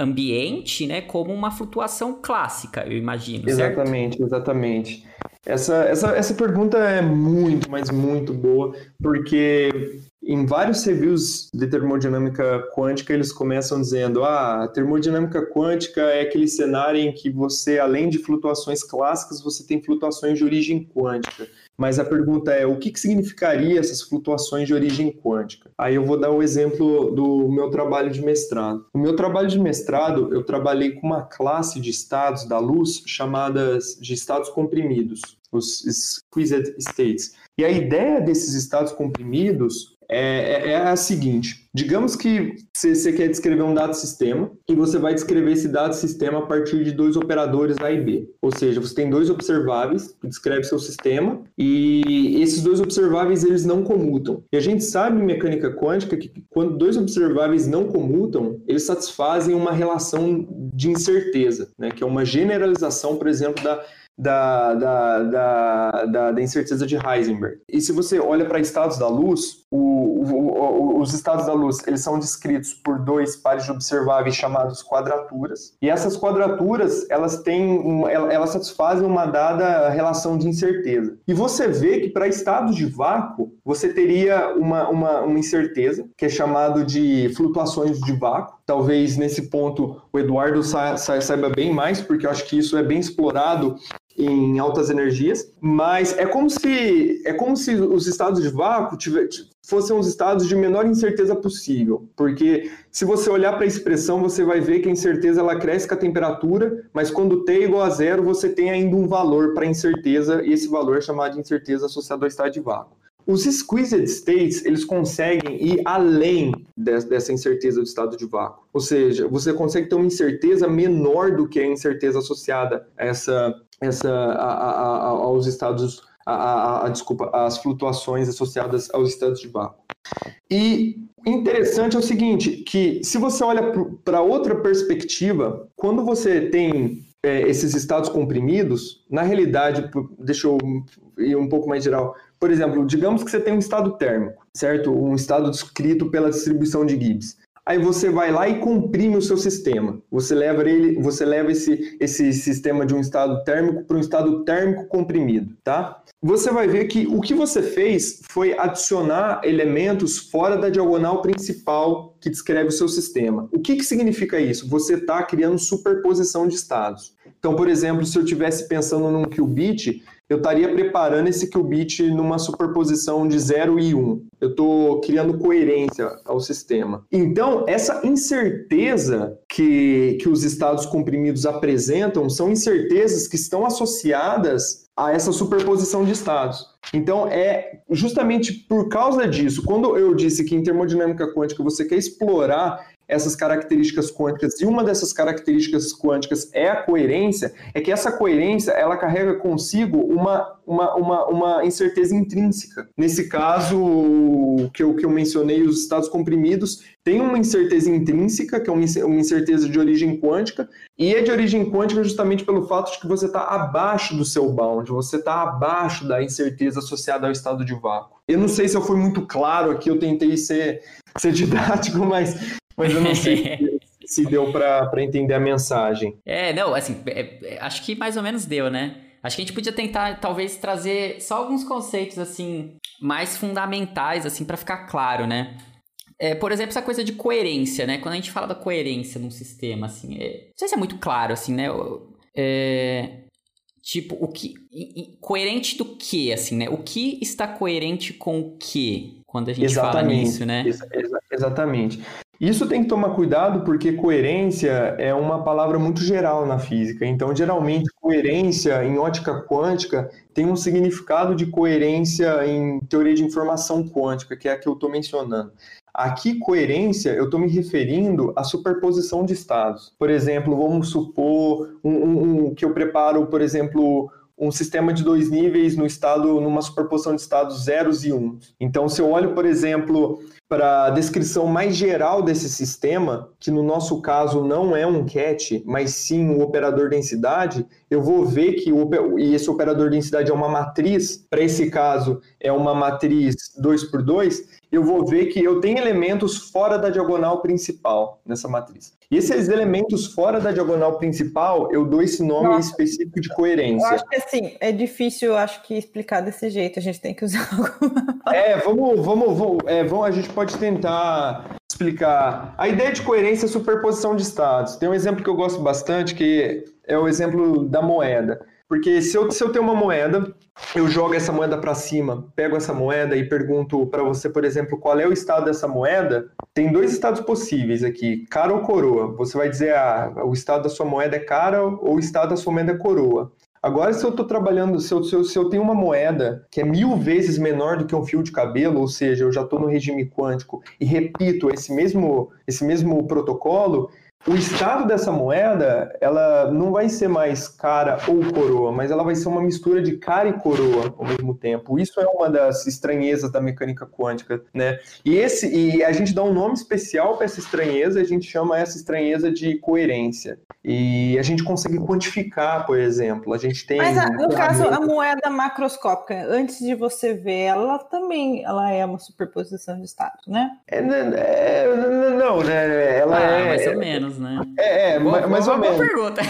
ambiente, né, como uma flutuação clássica, eu imagino. Exatamente, certo? exatamente. Essa, essa, essa pergunta é muito, mas muito boa, porque em vários reviews de termodinâmica quântica, eles começam dizendo: ah, a termodinâmica quântica é aquele cenário em que você, além de flutuações clássicas, você tem flutuações de origem quântica. mas a pergunta é o que, que significaria essas flutuações de origem quântica? Aí eu vou dar o exemplo do meu trabalho de mestrado. O meu trabalho de mestrado, eu trabalhei com uma classe de estados da luz chamadas de estados comprimidos, os squeezed states. E a ideia desses estados comprimidos é, é, é, a seguinte: digamos que você quer descrever um dado sistema e você vai descrever esse dado sistema a partir de dois operadores A e B. Ou seja, você tem dois observáveis que descreve seu sistema e esses dois observáveis eles não comutam. E a gente sabe em mecânica quântica que quando dois observáveis não comutam, eles satisfazem uma relação de incerteza, né? que é uma generalização, por exemplo, da da, da, da, da, da incerteza de Heisenberg. E se você olha para estados da luz, o, o, os estados da luz eles são descritos por dois pares de observáveis chamados quadraturas. E essas quadraturas elas têm elas satisfazem uma dada relação de incerteza. E você vê que para estados de vácuo você teria uma, uma, uma incerteza que é chamado de flutuações de vácuo. Talvez nesse ponto o Eduardo saiba bem mais, porque eu acho que isso é bem explorado em altas energias, mas é como se é como se os estados de vácuo tiver, fossem os estados de menor incerteza possível, porque se você olhar para a expressão, você vai ver que a incerteza ela cresce com a temperatura, mas quando t é igual a zero, você tem ainda um valor para a incerteza, e esse valor é chamado de incerteza associada ao estado de vácuo. Os squeezed states, eles conseguem ir além dessa incerteza do estado de vácuo. Ou seja, você consegue ter uma incerteza menor do que a incerteza associada a essa, essa a, a, a, aos estados, a, desculpa, as flutuações associadas aos estados de vácuo. E interessante é o seguinte, que se você olha para outra perspectiva, quando você tem é, esses estados comprimidos, na realidade, deixa eu ir um pouco mais geral, por exemplo, digamos que você tem um estado térmico, certo? Um estado descrito pela distribuição de Gibbs. Aí você vai lá e comprime o seu sistema. Você leva ele, você leva esse, esse sistema de um estado térmico para um estado térmico comprimido, tá? Você vai ver que o que você fez foi adicionar elementos fora da diagonal principal que descreve o seu sistema. O que, que significa isso? Você está criando superposição de estados. Então, por exemplo, se eu estivesse pensando num qubit, eu estaria preparando esse qubit numa superposição de 0 e 1. Um. Eu estou criando coerência ao sistema. Então, essa incerteza que, que os estados comprimidos apresentam são incertezas que estão associadas a essa superposição de estados. Então, é justamente por causa disso, quando eu disse que em termodinâmica quântica você quer explorar essas características quânticas e uma dessas características quânticas é a coerência, é que essa coerência ela carrega consigo uma, uma, uma, uma incerteza intrínseca. Nesse caso que eu, que eu mencionei, os estados comprimidos tem uma incerteza intrínseca, que é uma incerteza de origem quântica, e é de origem quântica justamente pelo fato de que você está abaixo do seu bound, você está abaixo da incerteza associada ao estado de vácuo. Eu não sei se eu fui muito claro aqui, eu tentei ser, ser didático, mas mas eu não sei se deu para entender a mensagem. É, não, assim, é, é, acho que mais ou menos deu, né? Acho que a gente podia tentar, talvez, trazer só alguns conceitos, assim, mais fundamentais, assim, para ficar claro, né? É, por exemplo, essa coisa de coerência, né? Quando a gente fala da coerência num sistema, assim, é... não sei se é muito claro, assim, né? É... Tipo, o que... Coerente do que, assim, né? O que está coerente com o que? Quando a gente exatamente, fala nisso, né? Ex exatamente. Isso tem que tomar cuidado porque coerência é uma palavra muito geral na física. Então, geralmente, coerência em ótica quântica tem um significado de coerência em teoria de informação quântica, que é a que eu estou mencionando. Aqui, coerência, eu estou me referindo à superposição de estados. Por exemplo, vamos supor um, um, um, que eu preparo, por exemplo, um sistema de dois níveis no estado, numa superposição de estados zeros e uns. Então, se eu olho, por exemplo, para a descrição mais geral desse sistema, que no nosso caso não é um cat, mas sim um operador densidade, eu vou ver que o, e esse operador densidade é uma matriz, para esse caso é uma matriz 2 por 2, eu vou ver que eu tenho elementos fora da diagonal principal nessa matriz. E esses elementos fora da diagonal principal, eu dou esse nome Nossa, específico de coerência. Eu acho que assim, é difícil, acho que explicar desse jeito, a gente tem que usar alguma. É, vamos, vamos, vamos, é, vamos, a gente pode tentar explicar. A ideia de coerência é superposição de estados. Tem um exemplo que eu gosto bastante, que é o exemplo da moeda. Porque se eu, se eu tenho uma moeda eu jogo essa moeda para cima, pego essa moeda e pergunto para você, por exemplo, qual é o estado dessa moeda, tem dois estados possíveis aqui, cara ou coroa. Você vai dizer, ah, o estado da sua moeda é cara ou o estado da sua moeda é coroa. Agora, se eu estou trabalhando, se eu, se, eu, se eu tenho uma moeda que é mil vezes menor do que um fio de cabelo, ou seja, eu já estou no regime quântico e repito esse mesmo, esse mesmo protocolo, o estado dessa moeda, ela não vai ser mais cara ou coroa, mas ela vai ser uma mistura de cara e coroa ao mesmo tempo. Isso é uma das estranhezas da mecânica quântica, né? E esse e a gente dá um nome especial para essa estranheza, a gente chama essa estranheza de coerência. E a gente consegue quantificar, por exemplo, a gente tem Mas no caso a moeda macroscópica, antes de você ver ela também, ela é uma superposição de estados, né? É, é, não, né? Ela ah, é mais ou menos menos, né? É, é boa, mais boa, ou menos. pergunta.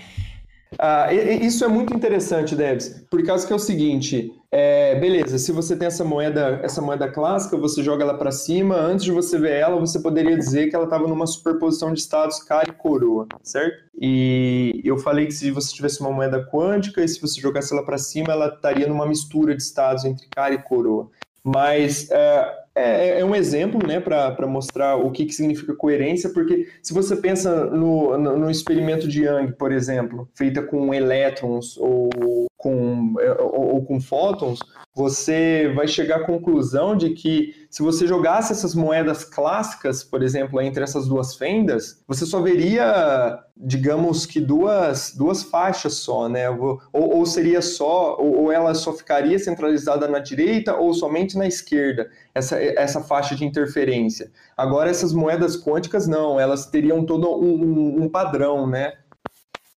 ah, isso é muito interessante, Debs, por causa que é o seguinte, é, beleza, se você tem essa moeda, essa moeda clássica, você joga ela para cima, antes de você ver ela, você poderia dizer que ela estava numa superposição de estados cara e coroa, certo? E eu falei que se você tivesse uma moeda quântica e se você jogasse ela para cima, ela estaria numa mistura de estados entre cara e coroa. Mas é, é, é um exemplo né, para mostrar o que, que significa coerência, porque se você pensa no, no, no experimento de Young, por exemplo, feita com elétrons ou com, ou, ou com fótons, você vai chegar à conclusão de que se você jogasse essas moedas clássicas, por exemplo, entre essas duas fendas, você só veria, digamos que duas, duas faixas só, né? Ou, ou seria só, ou, ou ela só ficaria centralizada na direita ou somente na esquerda, essa, essa faixa de interferência. Agora, essas moedas quânticas, não, elas teriam todo um, um padrão, né?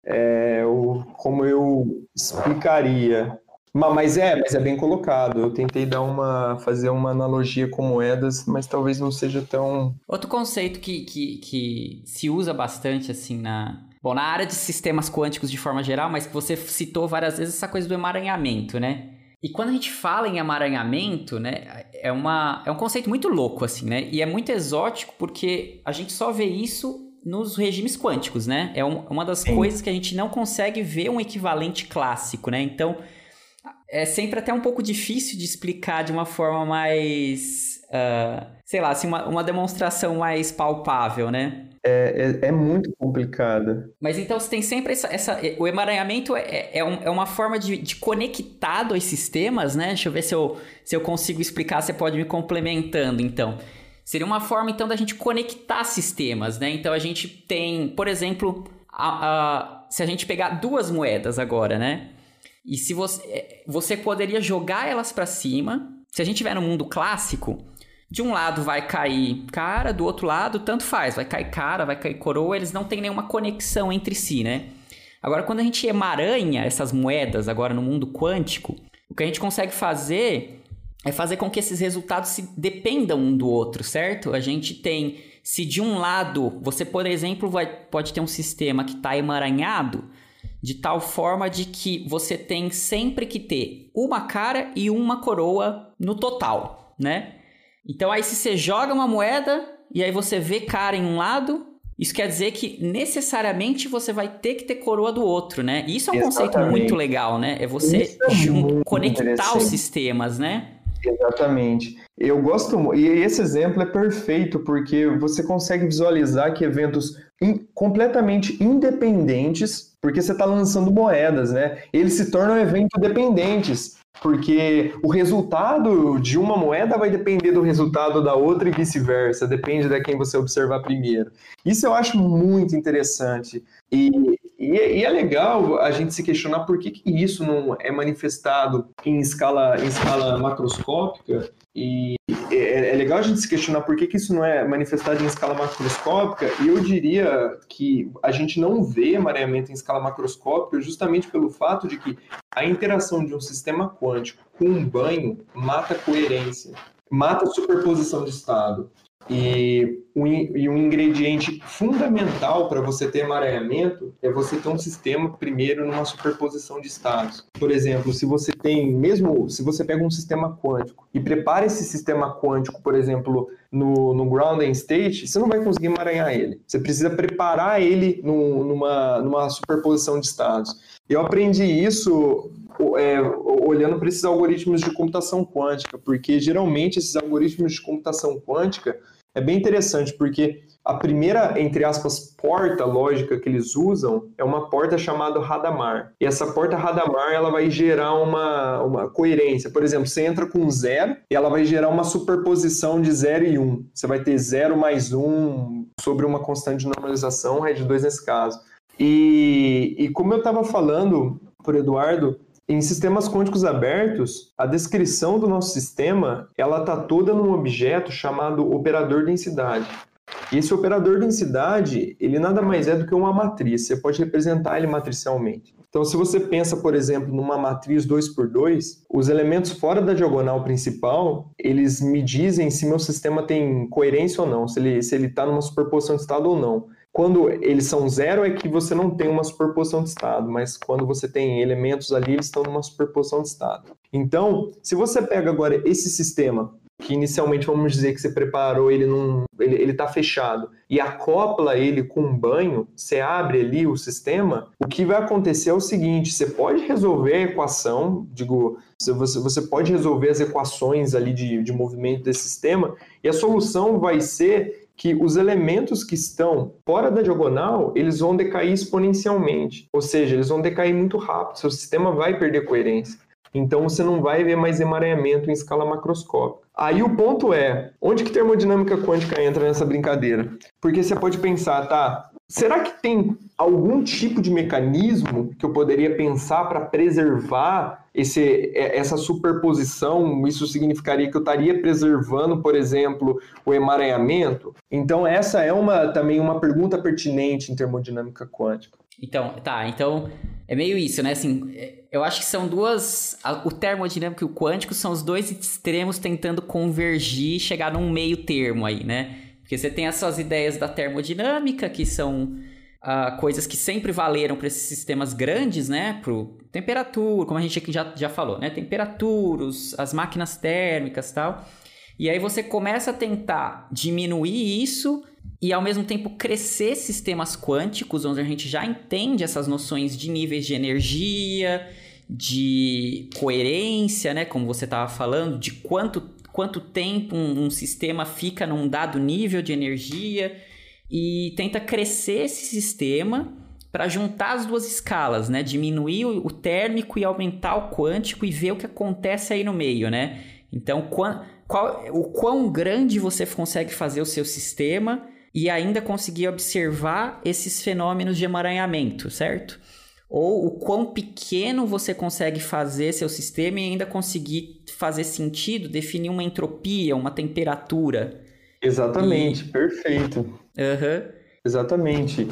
É, o, como eu explicaria? Mas é, mas é bem colocado. Eu tentei dar uma, fazer uma analogia com moedas, mas talvez não seja tão. Outro conceito que, que, que se usa bastante assim na, Bom, na área de sistemas quânticos de forma geral, mas que você citou várias vezes essa coisa do emaranhamento, né? E quando a gente fala em emaranhamento, né, é, uma, é um conceito muito louco, assim, né? E é muito exótico porque a gente só vê isso nos regimes quânticos, né? É um, uma das Sim. coisas que a gente não consegue ver um equivalente clássico, né? Então, é sempre até um pouco difícil de explicar de uma forma mais. Uh, sei lá, assim, uma, uma demonstração mais palpável, né? É, é, é, muito complicado. Mas então você tem sempre essa. essa o emaranhamento é, é, um, é uma forma de, de conectar dois sistemas, né? Deixa eu ver se eu, se eu consigo explicar, você pode me complementando, então. Seria uma forma, então, da gente conectar sistemas, né? Então a gente tem, por exemplo, a, a, se a gente pegar duas moedas agora, né? E se você, é, você poderia jogar elas para cima. Se a gente tiver no mundo clássico, de um lado vai cair cara, do outro lado tanto faz, vai cair cara, vai cair coroa, eles não têm nenhuma conexão entre si, né? Agora, quando a gente emaranha essas moedas agora no mundo quântico, o que a gente consegue fazer é fazer com que esses resultados se dependam um do outro, certo? A gente tem, se de um lado você, por exemplo, vai, pode ter um sistema que está emaranhado, de tal forma de que você tem sempre que ter uma cara e uma coroa no total, né? Então aí se você joga uma moeda e aí você vê cara em um lado, isso quer dizer que necessariamente você vai ter que ter coroa do outro, né? E isso é um Exatamente. conceito muito legal, né? É você é conectar os sistemas, né? Exatamente. Eu gosto, e esse exemplo é perfeito, porque você consegue visualizar que eventos in, completamente independentes, porque você está lançando moedas, né? Eles se tornam eventos dependentes, porque o resultado de uma moeda vai depender do resultado da outra e vice-versa, depende de quem você observar primeiro. Isso eu acho muito interessante. E, e, e, é legal a gente se questionar por que, que isso não é manifestado em escala, em escala macroscópica. E é, é legal a gente se questionar por que, que isso não é manifestado em escala macroscópica. E eu diria que a gente não vê mareamento em escala macroscópica justamente pelo fato de que a interação de um sistema quântico com um banho mata coerência, mata a superposição de estado. E um, e um ingrediente fundamental para você ter emaranhamento é você ter um sistema primeiro numa superposição de estados. Por exemplo, se você tem, mesmo se você pega um sistema quântico e prepara esse sistema quântico, por exemplo, no, no grounding state, você não vai conseguir emaranhar ele. Você precisa preparar ele numa, numa superposição de estados. Eu aprendi isso é, olhando para esses algoritmos de computação quântica, porque geralmente esses algoritmos de computação quântica é bem interessante, porque a primeira, entre aspas, porta lógica que eles usam é uma porta chamada Hadamard. E essa porta Hadamard ela vai gerar uma, uma coerência. Por exemplo, você entra com zero e ela vai gerar uma superposição de zero e um. Você vai ter zero mais um sobre uma constante de normalização, RED 2 nesse caso. E, e como eu estava falando por Eduardo, em sistemas quânticos abertos, a descrição do nosso sistema ela está toda num objeto chamado operador densidade. E esse operador densidade, ele nada mais é do que uma matriz, você pode representar ele matricialmente. Então, se você pensa, por exemplo, numa matriz 2 por 2, os elementos fora da diagonal principal, eles me dizem se meu sistema tem coerência ou não, se ele está numa superposição de estado ou não. Quando eles são zero, é que você não tem uma superposição de estado, mas quando você tem elementos ali, eles estão numa superposição de estado. Então, se você pega agora esse sistema que inicialmente vamos dizer que você preparou ele num ele, ele tá fechado e acopla ele com um banho, você abre ali o sistema, o que vai acontecer é o seguinte, você pode resolver a equação, digo, você, você pode resolver as equações ali de, de movimento desse sistema e a solução vai ser que os elementos que estão fora da diagonal, eles vão decair exponencialmente, ou seja, eles vão decair muito rápido, seu sistema vai perder coerência. Então você não vai ver mais emaranhamento em escala macroscópica. Aí o ponto é, onde que termodinâmica quântica entra nessa brincadeira? Porque você pode pensar, tá, será que tem algum tipo de mecanismo que eu poderia pensar para preservar esse, é, essa superposição? Isso significaria que eu estaria preservando, por exemplo, o emaranhamento? Então essa é uma também uma pergunta pertinente em termodinâmica quântica. Então, tá, então é meio isso, né? Assim, é, eu acho que são duas. O termodinâmico e o quântico são os dois extremos tentando convergir, chegar num meio termo aí, né? Porque você tem essas ideias da termodinâmica, que são uh, coisas que sempre valeram para esses sistemas grandes, né? Pro temperatura, como a gente aqui já, já falou, né? Temperaturas, as máquinas térmicas tal. E aí você começa a tentar diminuir isso e ao mesmo tempo crescer sistemas quânticos, onde a gente já entende essas noções de níveis de energia, de coerência, né? Como você estava falando, de quanto, quanto tempo um, um sistema fica num dado nível de energia e tenta crescer esse sistema para juntar as duas escalas, né? Diminuir o, térmico e aumentar o quântico e ver o que acontece aí no meio, né? Então, qual, o quão grande você consegue fazer o seu sistema e ainda conseguir observar esses fenômenos de emaranhamento, certo? Ou o quão pequeno você consegue fazer seu sistema e ainda conseguir fazer sentido, definir uma entropia, uma temperatura. Exatamente, e... perfeito. Uhum. Exatamente.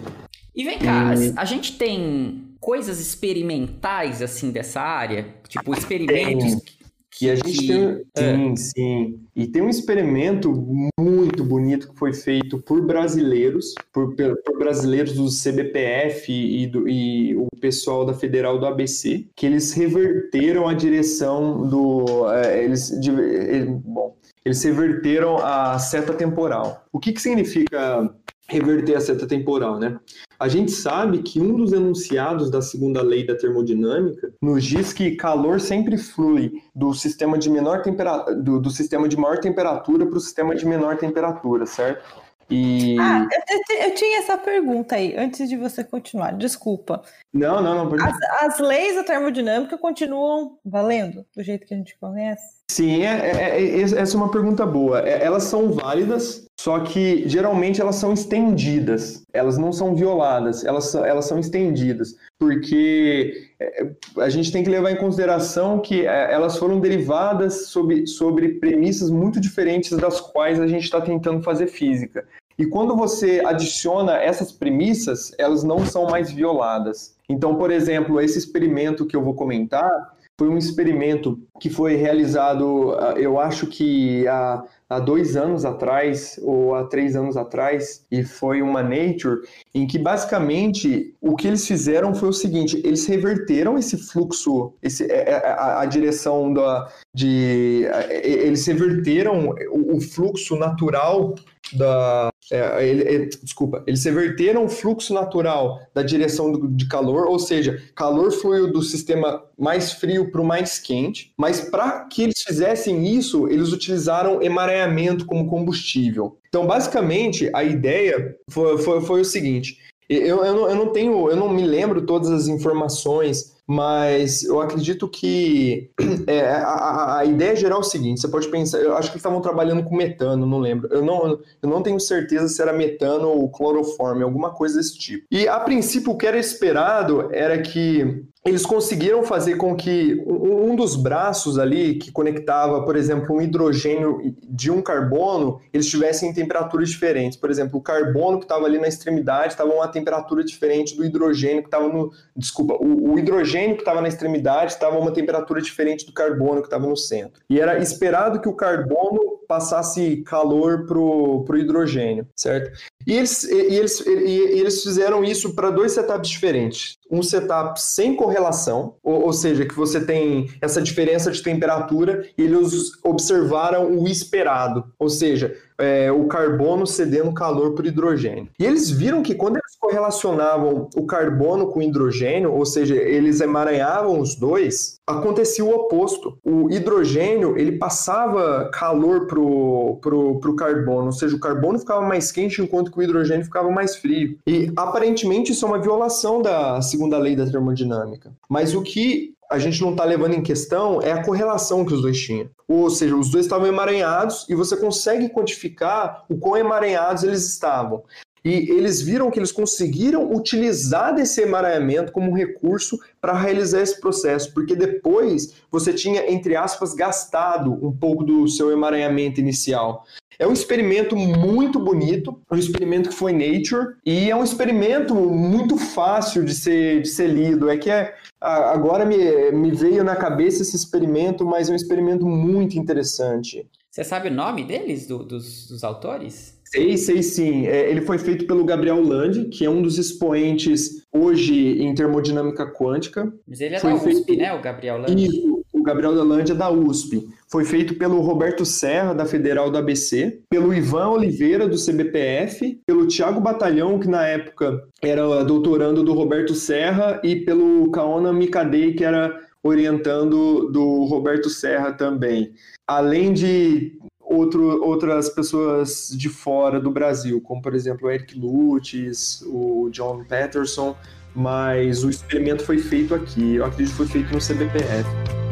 E vem cá, e... a gente tem coisas experimentais assim dessa área? Tipo, experimentos. Tem. Que a gente tem. Sim, sim. E tem um experimento muito bonito que foi feito por brasileiros, por, por brasileiros do CBPF e, do, e o pessoal da Federal do ABC, que eles reverteram a direção do. É, eles, de, bom, eles reverteram a seta temporal. O que, que significa reverter a seta temporal, né? A gente sabe que um dos enunciados da segunda lei da termodinâmica nos diz que calor sempre flui do sistema de menor temperatura, do, do sistema de maior temperatura para o sistema de menor temperatura, certo? E... Ah, eu, eu, tinha essa pergunta aí, antes de você continuar, desculpa. Não, não, não. As, as, leis da termodinâmica continuam valendo do jeito que a gente conhece? Sim, é, é, é, essa é uma pergunta boa. É, elas são válidas, só que geralmente elas são estendidas, elas não são violadas, elas, elas são estendidas, porque é, a gente tem que levar em consideração que é, elas foram derivadas sobre, sobre premissas muito diferentes das quais a gente está tentando fazer física. E quando você adiciona essas premissas, elas não são mais violadas. Então, por exemplo, esse experimento que eu vou comentar foi um experimento que foi realizado, ah, eu acho que há, há dois anos atrás, ou há três anos atrás, e foi uma Nature, em que basicamente o que eles fizeram foi o seguinte: eles reverteram esse fluxo, esse, é, é, a, a direção da. De, eles reverteram o, o fluxo natural da, é, ele, é, desculpa, eles reverteram o fluxo natural da direção do, de calor, ou seja, calor fluiu do sistema mais frio para o mais quente, mas para que eles fizessem isso, eles utilizaram emaranhamento como combustível. Então, basicamente, a ideia foi, foi, foi o seguinte: eu, eu, não, eu não tenho, eu não me lembro todas as informações mas eu acredito que é, a, a, ideia geral é o seguinte: você pode pensar, eu acho que estavam trabalhando com metano, não lembro. Eu não, eu não tenho certeza se era metano ou cloroforme, alguma coisa desse tipo. E a princípio, o que era esperado era que eles conseguiram fazer com que um dos braços ali que conectava, por exemplo, um hidrogênio de um carbono, eles estivessem em temperaturas diferentes. Por exemplo, o carbono que estava ali na extremidade estava a uma temperatura diferente do hidrogênio que estava no. Desculpa, o, o hidrogênio que estava na extremidade estava uma temperatura diferente do carbono que estava no centro. E era esperado que o carbono passasse calor para o hidrogênio, certo? E eles, e eles, e eles fizeram isso para dois setups diferentes. Um setup sem correlação, ou, ou, seja, que você tem essa diferença de temperatura, e eles observaram o esperado, ou seja, é, o carbono cedendo calor para o hidrogênio. E eles viram que quando eles correlacionavam o carbono com o hidrogênio, ou seja, eles emaranhavam os dois, acontecia o oposto. O hidrogênio ele passava calor pro, pro, pro carbono, ou seja, o carbono ficava mais quente enquanto que o hidrogênio ficava mais frio. E aparentemente isso é uma violação da segunda lei da termodinâmica. Mas o que a gente não está levando em questão é a correlação que os dois tinham. Ou seja, os dois estavam emaranhados e você consegue quantificar o quão emaranhados eles estavam. E eles viram que eles conseguiram utilizar desse emaranhamento como recurso para realizar esse processo, porque depois você tinha, entre aspas, gastado um pouco do seu emaranhamento inicial. É um experimento muito bonito, um experimento que foi Nature, e é um experimento muito fácil de ser, de ser lido. É que é, agora me, me veio na cabeça esse experimento, mas é um experimento muito interessante. Você sabe o nome deles, do, dos, dos autores? Sei, sei sim. É, ele foi feito pelo Gabriel Land, que é um dos expoentes hoje em termodinâmica quântica. Mas ele é foi da USP, feito... né, o Gabriel Land? Isso, o Gabriel Land é da USP. Foi feito pelo Roberto Serra, da Federal do ABC, pelo Ivan Oliveira, do CBPF, pelo Tiago Batalhão, que na época era doutorando do Roberto Serra, e pelo Kaona Mikadei, que era orientando do Roberto Serra também. Além de outro, outras pessoas de fora do Brasil, como por exemplo o Eric Lutz, o John Patterson, mas o experimento foi feito aqui, eu acredito que foi feito no CBPF.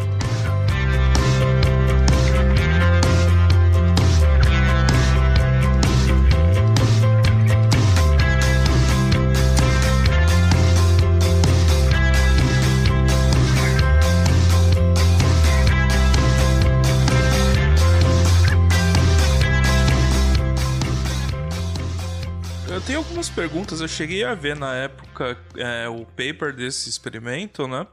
Perguntas. Eu cheguei a ver na época é, o paper desse experimento, né?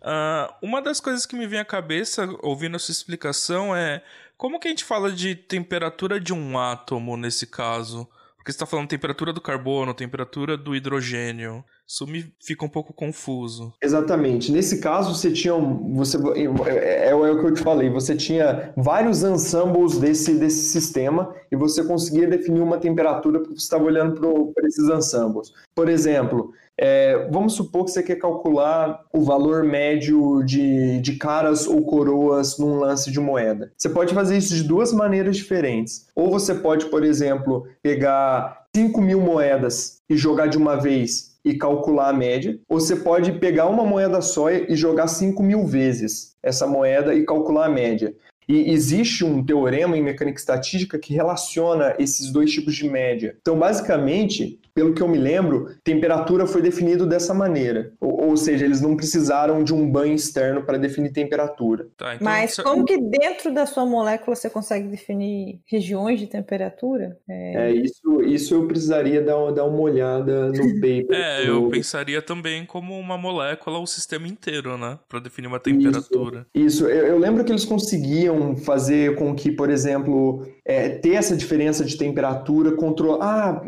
Uh, uma das coisas que me vem à cabeça ouvindo essa explicação é como que a gente fala de temperatura de um átomo nesse caso? Porque você está falando temperatura do carbono, temperatura do hidrogênio. Isso me fica um pouco confuso. Exatamente. Nesse caso, você tinha. Você, é, é, é, o que eu te falei, você tinha vários ensembles desse, desse sistema e você conseguia definir uma temperatura porque você estava olhando para esses ensembles. Por exemplo, é, vamos supor que você quer calcular o valor médio de, de caras ou coroas num lance de moeda. Você pode fazer isso de duas maneiras diferentes. Ou você pode, por exemplo, pegar 5 mil moedas e jogar de uma vez e calcular a média, ou você pode pegar uma moeda só e jogar 5 mil vezes essa moeda e calcular a média. E existe um teorema em mecânica estatística que relaciona esses dois tipos de média. Então, basicamente, pelo que eu me lembro, temperatura foi definido dessa maneira. Ou, ou seja, eles não precisaram de um banho externo para definir temperatura. Tá, então Mas como que dentro da sua molécula você consegue definir regiões de temperatura? É, é isso, isso eu precisaria dar, dar uma olhada no paper. é, eu pensaria também como uma molécula, o sistema inteiro, né? Para definir uma temperatura. Isso, isso. Eu, eu, lembro que eles conseguiam fazer com que, por exemplo, é, ter essa diferença de temperatura, controlar. Ah,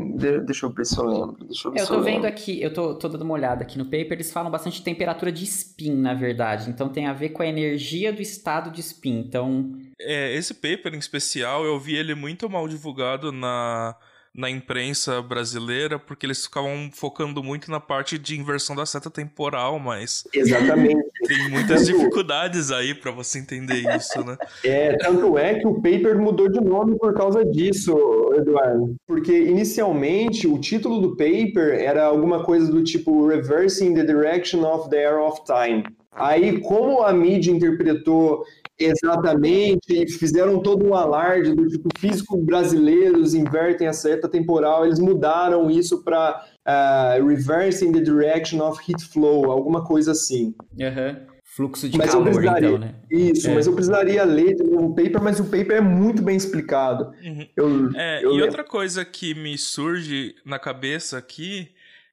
deixa eu ver se eu lembro. Deixa eu, ver eu tô vendo aqui, eu tô, tô dando uma olhada aqui no paper, eles falam bastante de temperatura de spin, na verdade. Então tem a ver com a energia do estado de spin. Então. É, esse paper em especial, eu vi ele muito mal divulgado na na imprensa brasileira, porque eles ficavam focando muito na parte de inversão da seta temporal, mas. Exatamente. Tem muitas dificuldades aí para você entender isso, né? É, tanto é que o paper mudou de nome por causa disso, Eduardo. Porque inicialmente o título do paper era alguma coisa do tipo Reversing the Direction of the Arrow of Time. Aí, como a mídia interpretou Exatamente, e fizeram todo um alarde do tipo físico brasileiros invertem a seta temporal, eles mudaram isso para uh, reversing the direction of heat flow, alguma coisa assim. Uhum. Fluxo de mas calor, então, né? Isso, é. mas eu precisaria ler de novo o paper, mas o paper é muito bem explicado. Uhum. Eu, é, eu e outra coisa que me surge na cabeça aqui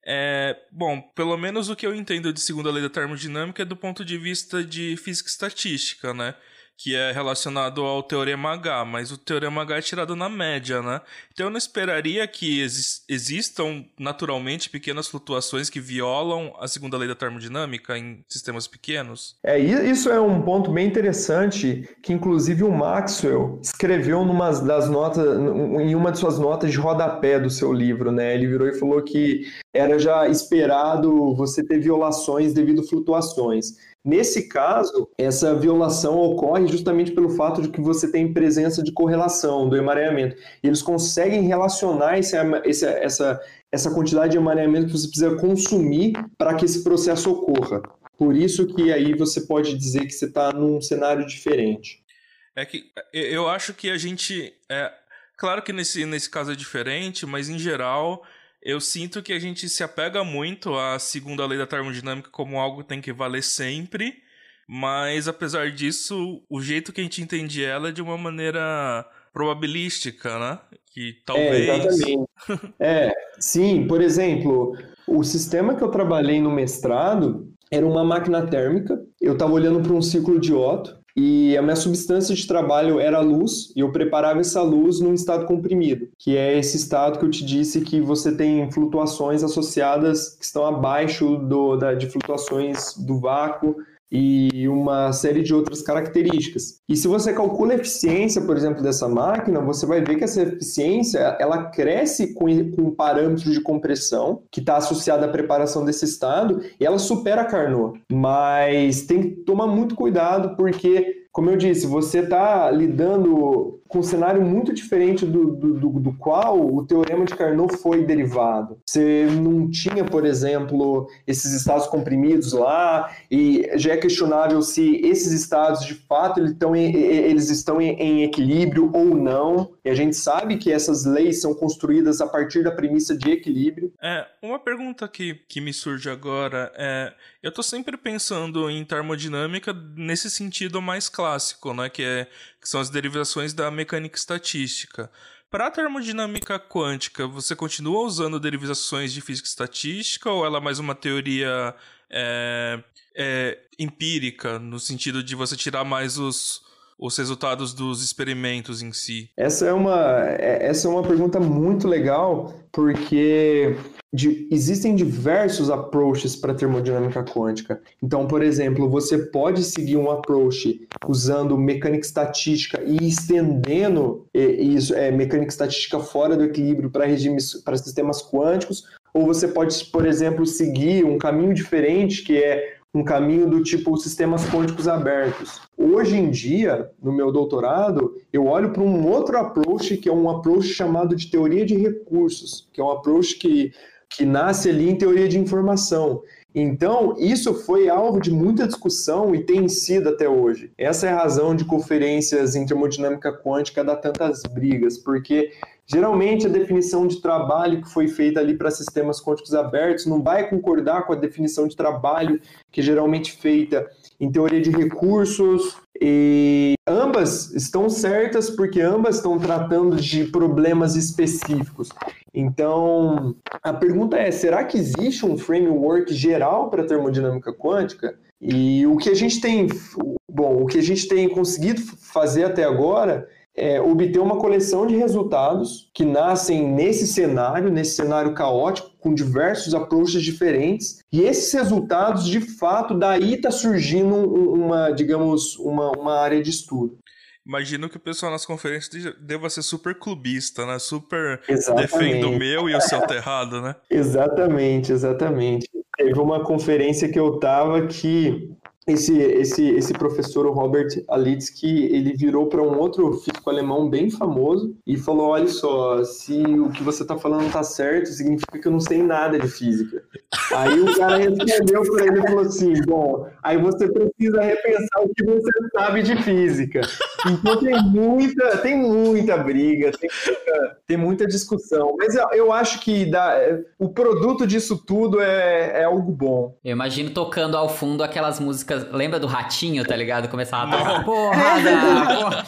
é, bom, pelo menos o que eu entendo de segunda lei da termodinâmica é do ponto de vista de física estatística, né? Que é relacionado ao Teorema H, mas o Teorema H é tirado na média, né? Então eu não esperaria que exi existam naturalmente pequenas flutuações que violam a segunda lei da termodinâmica em sistemas pequenos. É, isso é um ponto bem interessante que inclusive o Maxwell escreveu numa das notas, em uma de suas notas de rodapé do seu livro, né? Ele virou e falou que era já esperado você ter violações devido a flutuações. Nesse caso, essa violação ocorre justamente pelo fato de que você tem presença de correlação do emaranhamento. E eles conseguem relacionar esse, esse, essa, essa quantidade de emaranhamento que você precisa consumir para que esse processo ocorra. Por isso que aí você pode dizer que você está num cenário diferente. É que eu acho que a gente. É, claro que nesse, nesse caso é diferente, mas em geral eu sinto que a gente se apega muito à segunda lei da termodinâmica como algo que tem que valer sempre, mas apesar disso, o jeito que a gente entende ela é de uma maneira probabilística, né? Que talvez. É, exatamente. é, sim, por exemplo, o sistema que eu trabalhei no mestrado era uma máquina térmica. Eu estava olhando para um ciclo de Otto e a minha substância de trabalho era a luz, e eu preparava essa luz num estado comprimido, que é esse estado que eu te disse que você tem flutuações associadas que estão abaixo do, da, de flutuações do vácuo e uma série de outras características. E se você calcula a eficiência, por exemplo, dessa máquina, você vai ver que essa eficiência ela cresce com, com parâmetros de compressão que está associado à preparação desse estado e ela supera a Carnot. Mas tem que tomar muito cuidado porque como eu disse, você está lidando com um cenário muito diferente do, do, do, do, qual o teorema de Carnot foi derivado. Você não tinha, por exemplo, esses estados comprimidos lá, e já é questionável se esses estados, de fato, eles estão em, eles estão em, em equilíbrio ou não. E a gente sabe que essas leis são construídas a partir da premissa de equilíbrio. É, uma pergunta que, que me surge agora é: eu estou sempre pensando em termodinâmica nesse sentido mais clássico, né, que, é, que são as derivações da mecânica estatística. Para a termodinâmica quântica, você continua usando derivações de física estatística ou ela é mais uma teoria é, é, empírica, no sentido de você tirar mais os, os resultados dos experimentos em si? Essa é uma, é, essa é uma pergunta muito legal, porque de, existem diversos approaches para termodinâmica quântica. Então, por exemplo, você pode seguir um approach usando mecânica estatística e estendendo isso, é, mecânica estatística fora do equilíbrio para regimes, para sistemas quânticos, ou você pode, por exemplo, seguir um caminho diferente que é um caminho do tipo sistemas quânticos abertos. Hoje em dia, no meu doutorado, eu olho para um outro approach, que é um approach chamado de teoria de recursos, que é um approach que, que nasce ali em teoria de informação. Então, isso foi alvo de muita discussão e tem sido até hoje. Essa é a razão de conferências em termodinâmica quântica dar tantas brigas, porque Geralmente, a definição de trabalho que foi feita ali para sistemas quânticos abertos não vai concordar com a definição de trabalho que é geralmente feita em teoria de recursos. E ambas estão certas porque ambas estão tratando de problemas específicos. Então, a pergunta é: será que existe um framework geral para termodinâmica quântica? E o que a gente tem, bom, o que a gente tem conseguido fazer até agora é, obter uma coleção de resultados que nascem nesse cenário, nesse cenário caótico, com diversos approaches diferentes, e esses resultados, de fato, daí está surgindo uma, digamos, uma, uma área de estudo. Imagino que o pessoal nas conferências deva ser super clubista, né? Super Exatamente. defendo o meu e o seu terrado, né? Exatamente, exatamente. Teve uma conferência que eu tava que esse, esse, esse professor, o Robert Alitsky, ele virou para um outro físico alemão bem famoso e falou: Olha só, se o que você está falando está certo, significa que eu não sei nada de física. Aí o cara respondeu para ele e falou assim: Bom, aí você precisa repensar o que você sabe de física. Então tem muita, tem muita briga, tem muita, tem muita discussão. Mas eu, eu acho que dá, o produto disso tudo é, é algo bom. Eu imagino tocando ao fundo aquelas músicas Lembra do ratinho, tá ligado? Começava a tocar porrada, porra.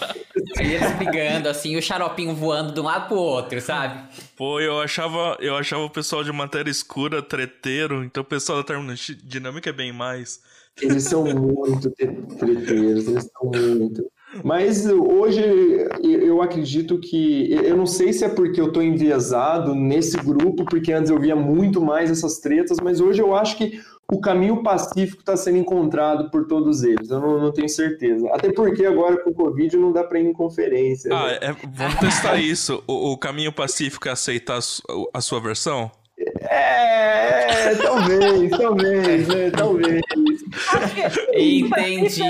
E eles brigando, assim, o xaropinho voando de um lado pro outro, sabe? Pô, eu achava, eu achava o pessoal de matéria escura treteiro, então o pessoal da termodinâmica é bem mais. Eles são muito treteiros, eles são muito. Mas hoje eu acredito que. Eu não sei se é porque eu estou enviesado nesse grupo, porque antes eu via muito mais essas tretas, mas hoje eu acho que o caminho pacífico está sendo encontrado por todos eles. Eu não, não, tenho certeza. Até porque agora com o Covid não dá para ir em conferência. Ah, né? é, vamos testar isso. O, o, caminho pacífico é aceitar a sua versão? É, talvez, talvez, né? Talvez. Entendi.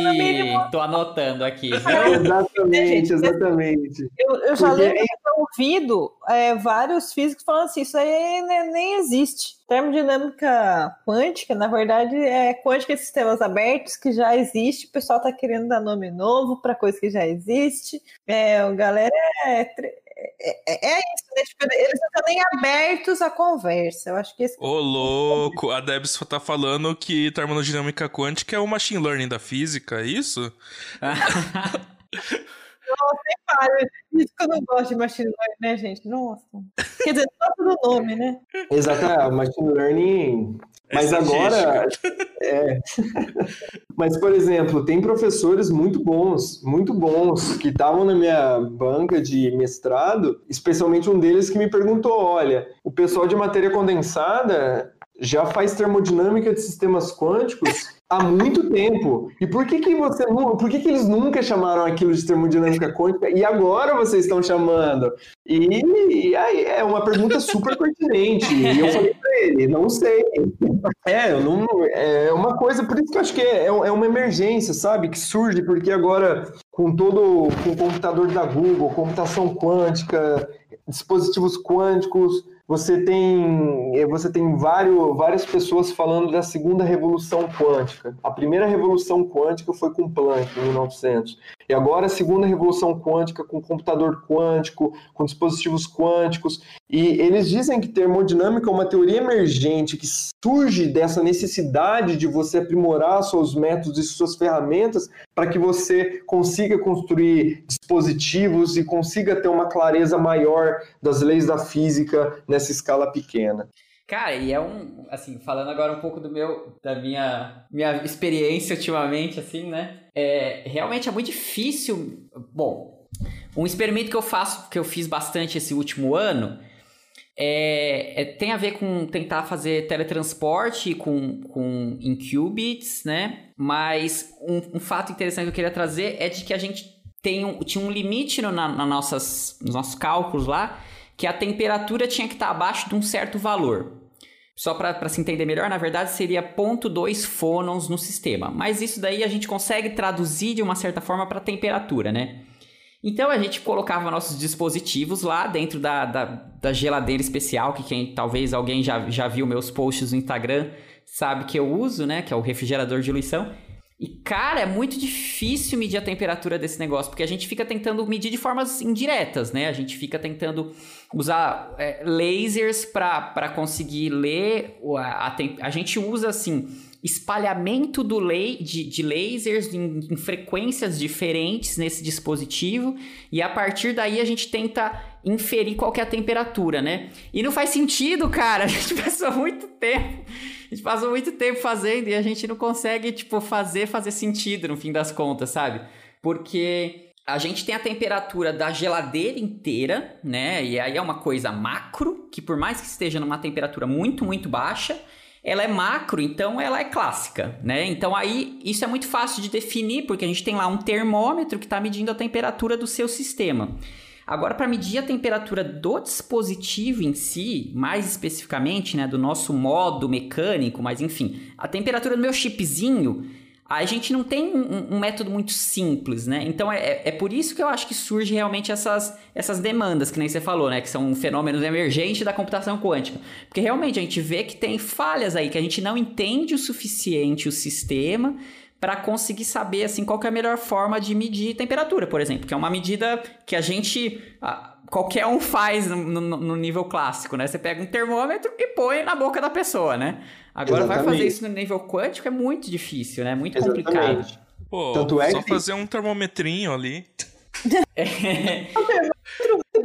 Tô anotando aqui. Exatamente, exatamente. Eu, eu já Porque... lembro de ter ouvido é, vários físicos falando assim: isso aí nem, nem existe. Termodinâmica quântica, na verdade, é quântica de sistemas abertos que já existe. O pessoal está querendo dar nome novo para coisa que já existe. É, a galera é, é, é, é isso, né? Tipo, eles não estão nem abertos à conversa. Eu acho que esse. Ô, louco! A Debs tá falando que termodinâmica quântica é o machine learning da física, é isso? Nossa, nem para. Isso que eu não gosto de machine learning, né, gente? Nossa. Quer dizer, só pelo nome, né? Exato, é, machine learning. Mas agora. É... Mas, por exemplo, tem professores muito bons, muito bons, que estavam na minha banca de mestrado, especialmente um deles que me perguntou: olha, o pessoal de matéria condensada já faz termodinâmica de sistemas quânticos há muito tempo. E por que que você por que que eles nunca chamaram aquilo de termodinâmica quântica e agora vocês estão chamando? E, e aí é uma pergunta super pertinente. E eu falei para ele, não sei. É, eu não, é uma coisa, por isso que eu acho que é, é uma emergência, sabe? Que surge porque agora com todo com o computador da Google, computação quântica, dispositivos quânticos, você tem, eh, você tem vários, várias pessoas falando da segunda revolução quântica. A primeira revolução quântica foi com Planck, em 1900. E agora a segunda revolução quântica com computador quântico, com dispositivos quânticos. E eles dizem que termodinâmica é uma teoria emergente que surge dessa necessidade de você aprimorar seus métodos e suas ferramentas para que você consiga construir dispositivos e consiga ter uma clareza maior das leis da física nessa escala pequena. Cara, e é um, assim, falando agora um pouco do meu, da minha, minha experiência ultimamente, assim, né? É, realmente é muito difícil. Bom, um experimento que eu faço, que eu fiz bastante esse último ano, é, é, tem a ver com tentar fazer teletransporte com, com em qubits, né? Mas um, um, fato interessante que eu queria trazer é de que a gente tem um, tinha um limite no, na, na nossas, nos nossos cálculos lá, que a temperatura tinha que estar abaixo de um certo valor. Só para se entender melhor, na verdade seria 0.2 fônons no sistema. Mas isso daí a gente consegue traduzir de uma certa forma para temperatura, né? Então a gente colocava nossos dispositivos lá dentro da, da, da, geladeira especial, que quem talvez alguém já, já viu meus posts no Instagram sabe que eu uso, né? Que é o refrigerador de diluição. E, cara, é muito difícil medir a temperatura desse negócio, porque a gente fica tentando medir de formas indiretas, né? A gente fica tentando usar é, lasers para conseguir ler. A, a, a, gente usa, assim, espalhamento do lei, de, de lasers em, em frequências diferentes nesse dispositivo, e a partir daí a gente tenta inferir qual é a temperatura, né? E não faz sentido, cara. A gente passou muito tempo a gente passou muito tempo fazendo e a gente não consegue, tipo, fazer fazer sentido no fim das contas, sabe? Porque a gente tem a temperatura da geladeira inteira, né? E aí é uma coisa macro, que por mais que esteja numa temperatura muito, muito baixa, ela é macro, então ela é clássica, né? Então aí isso é muito fácil de definir, porque a gente tem lá um termômetro que está medindo a temperatura do seu sistema. Agora, para medir a temperatura do dispositivo em si, mais especificamente, né, do nosso modo mecânico, mas enfim, a temperatura do meu chipzinho, a gente não tem um, um, método muito simples, né? Então é, é, é por isso que eu acho que surge realmente essas, essas demandas, que nem você falou, né? Que são fenômenos emergentes da computação quântica. Porque realmente a gente vê que tem falhas aí, que a gente não entende o suficiente o sistema para conseguir saber assim qual é a melhor forma de medir temperatura, por exemplo, que é uma medida que a gente qualquer um faz no, no, no, nível clássico, né? Você pega um termômetro e põe na boca da pessoa, né? Agora Exatamente. vai fazer isso no nível quântico é muito difícil, né? Muito Exatamente. complicado. Pô, Tanto é só que... fazer um termometrinho ali. É...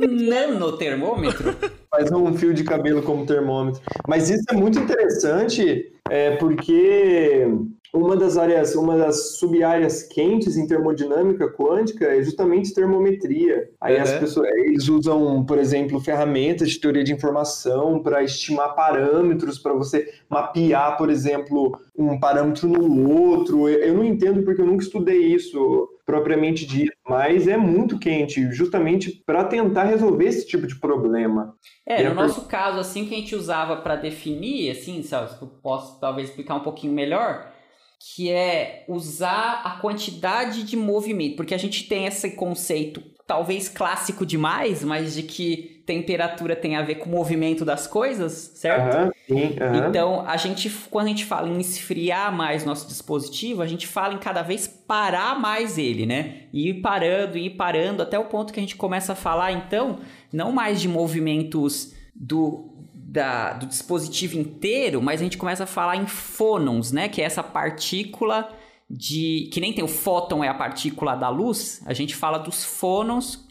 Nanotermômetro? Faz um fio de cabelo como termômetro. Mas isso é muito interessante, é, porque uma das áreas, uma das sub-áreas quentes em termodinâmica quântica é justamente termometria. Aí uhum. as pessoas, eles usam, por exemplo, ferramentas de teoria de informação para estimar parâmetros, para você mapear, por exemplo, um parâmetro no outro. Eu não entendo porque eu nunca estudei isso propriamente dito, mas é muito quente, justamente para tentar resolver esse tipo de problema. É, e no nosso per... caso, assim, que a gente usava para definir, assim, se eu posso talvez explicar um pouquinho melhor, que é usar a quantidade de movimento, porque a gente tem esse conceito talvez clássico demais, mas de que temperatura tem a ver com o movimento das coisas, certo? Uhum, sim, uhum. Então, a gente, quando a gente fala em esfriar mais nosso dispositivo, a gente fala em cada vez parar mais ele, né? E ir parando, ir parando, até o ponto que a gente começa a falar, então, não mais de movimentos do da, do dispositivo inteiro, mas a gente começa a falar em fônons, né? Que é essa partícula de. Que nem tem o fóton, é a partícula da luz. A gente fala dos fônons.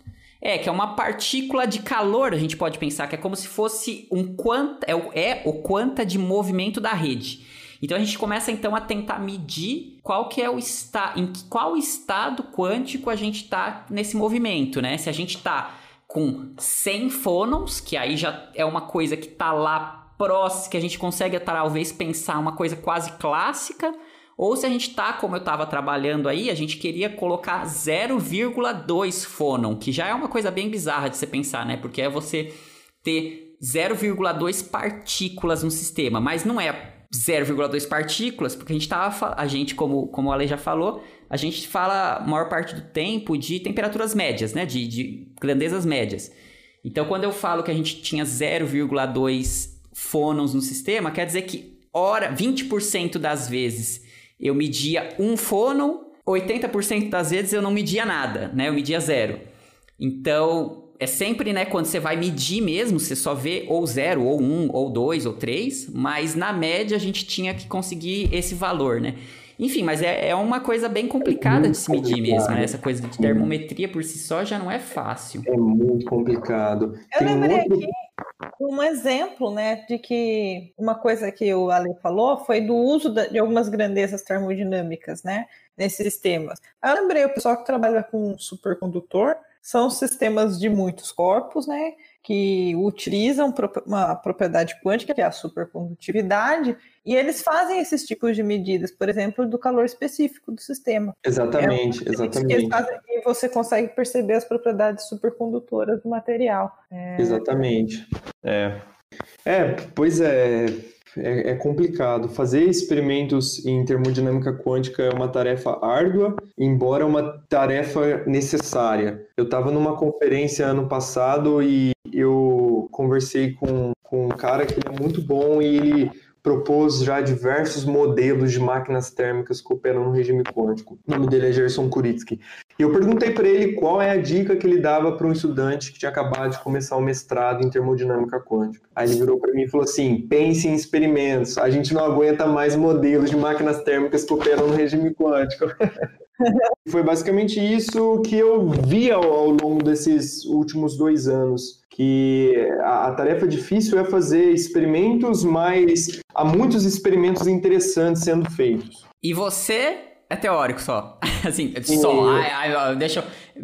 É, que é uma partícula de calor, a gente pode pensar que é como se fosse um quanta, é, o, é o quanta de movimento da rede. Então a gente começa então a tentar medir qual que é o estado, em qual estado quântico a gente está nesse movimento, né? Se a gente está com 100 fônons, que aí já é uma coisa que está lá próximo, que a gente consegue talvez pensar uma coisa quase clássica, ou se a gente tá, como eu estava trabalhando aí, a gente queria colocar 0,2 fônon, que já é uma coisa bem bizarra de você pensar, né? Porque é você ter 0,2 partículas no sistema, mas não é 0,2 partículas, porque a gente tava, a gente como como a lei já falou, a gente fala a maior parte do tempo de temperaturas médias, né? De, de grandezas médias. Então, quando eu falo que a gente tinha 0,2 fônons no sistema, quer dizer que ora 20% das vezes eu media um fônon, 80% das vezes eu não media nada, né? Eu media zero. Então, é sempre, né, quando você vai medir mesmo, você só vê ou zero, ou um, ou dois, ou três, mas na média a gente tinha que conseguir esse valor, né? Enfim, mas é, é uma coisa bem complicada é de se medir mesmo, né? Essa coisa de termometria por si só já não é fácil. É muito complicado. Eu Tem lembrei outro... aqui um exemplo, né, de que uma coisa que o Ale falou foi do uso de algumas grandezas termodinâmicas, né, nesses sistemas. Eu lembrei, o pessoal que trabalha com supercondutor são sistemas de muitos corpos, né, que utilizam uma propriedade quântica, que é a supercondutividade, e eles fazem esses tipos de medidas, por exemplo, do calor específico do sistema. Exatamente, é exatamente. Fazem, e você consegue perceber as propriedades supercondutoras do material. É... Exatamente. É. é, pois é. É, é, complicado. Fazer experimentos em termodinâmica quântica é uma tarefa árdua, embora uma tarefa necessária. Eu estava numa conferência ano passado e eu conversei com, com um cara que é muito bom e ele propôs já diversos modelos de máquinas térmicas que operam no regime quântico. O nome dele é Gerson Kuritsky. E eu perguntei para ele qual é a dica que ele dava para um estudante que tinha acabado de começar o mestrado em termodinâmica quântica. Aí ele virou para mim e falou assim: pense em experimentos. A gente não aguenta mais modelos de máquinas térmicas que operam no regime quântico. Foi basicamente isso que eu vi ao, ao longo desses últimos dois anos que a, a, tarefa difícil é fazer experimentos, mas há muitos experimentos interessantes sendo feitos. E você é teórico só. assim, só. Ai, ai, deixa, eu,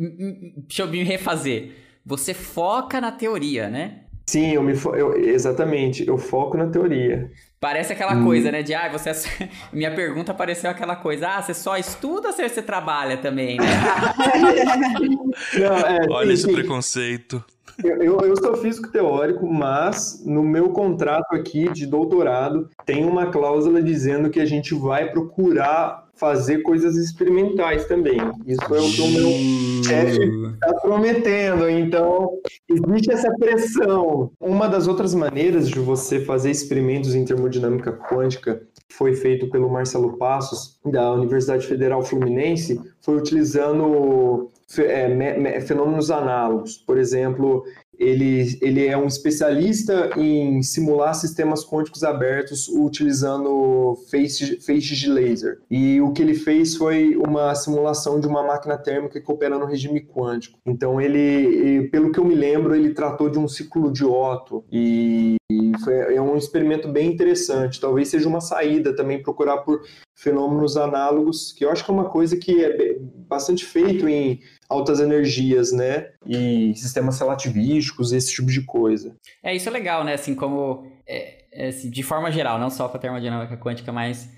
deixa eu me refazer. Você foca na teoria, né? Sim, eu me fo... eu, exatamente, eu foco na teoria. Parece aquela hum. coisa, né? De, ah, você. Minha pergunta pareceu aquela coisa, ah, você só estuda ou você trabalha também, né? Não, é, Olha sim, esse sim. preconceito. Eu, eu, eu, sou físico teórico, mas no meu contrato aqui de doutorado tem uma cláusula dizendo que a gente vai procurar fazer coisas experimentais também. Isso é o que o meu chefe está prometendo. Então, existe essa pressão. Uma das outras maneiras de você fazer experimentos em termodinâmica quântica foi feito pelo Marcelo Passos, da Universidade Federal Fluminense, foi utilizando é, fenômenos análogos. Por exemplo, ele, ele é um especialista em simular sistemas quânticos abertos utilizando feixes de laser. E o que ele fez foi uma simulação de uma máquina térmica que opera no regime quântico. Então, ele, pelo que eu me lembro, ele tratou de um ciclo de Otto e foi, é um experimento bem interessante. Talvez seja uma saída também procurar por fenômenos análogos, que eu acho que é uma coisa que é bastante feito em altas energias, né? E sistemas relativísticos, esse tipo de coisa. É, isso é legal, né? Assim, como é, é, assim, de forma geral, não só para termodinâmica quântica, mas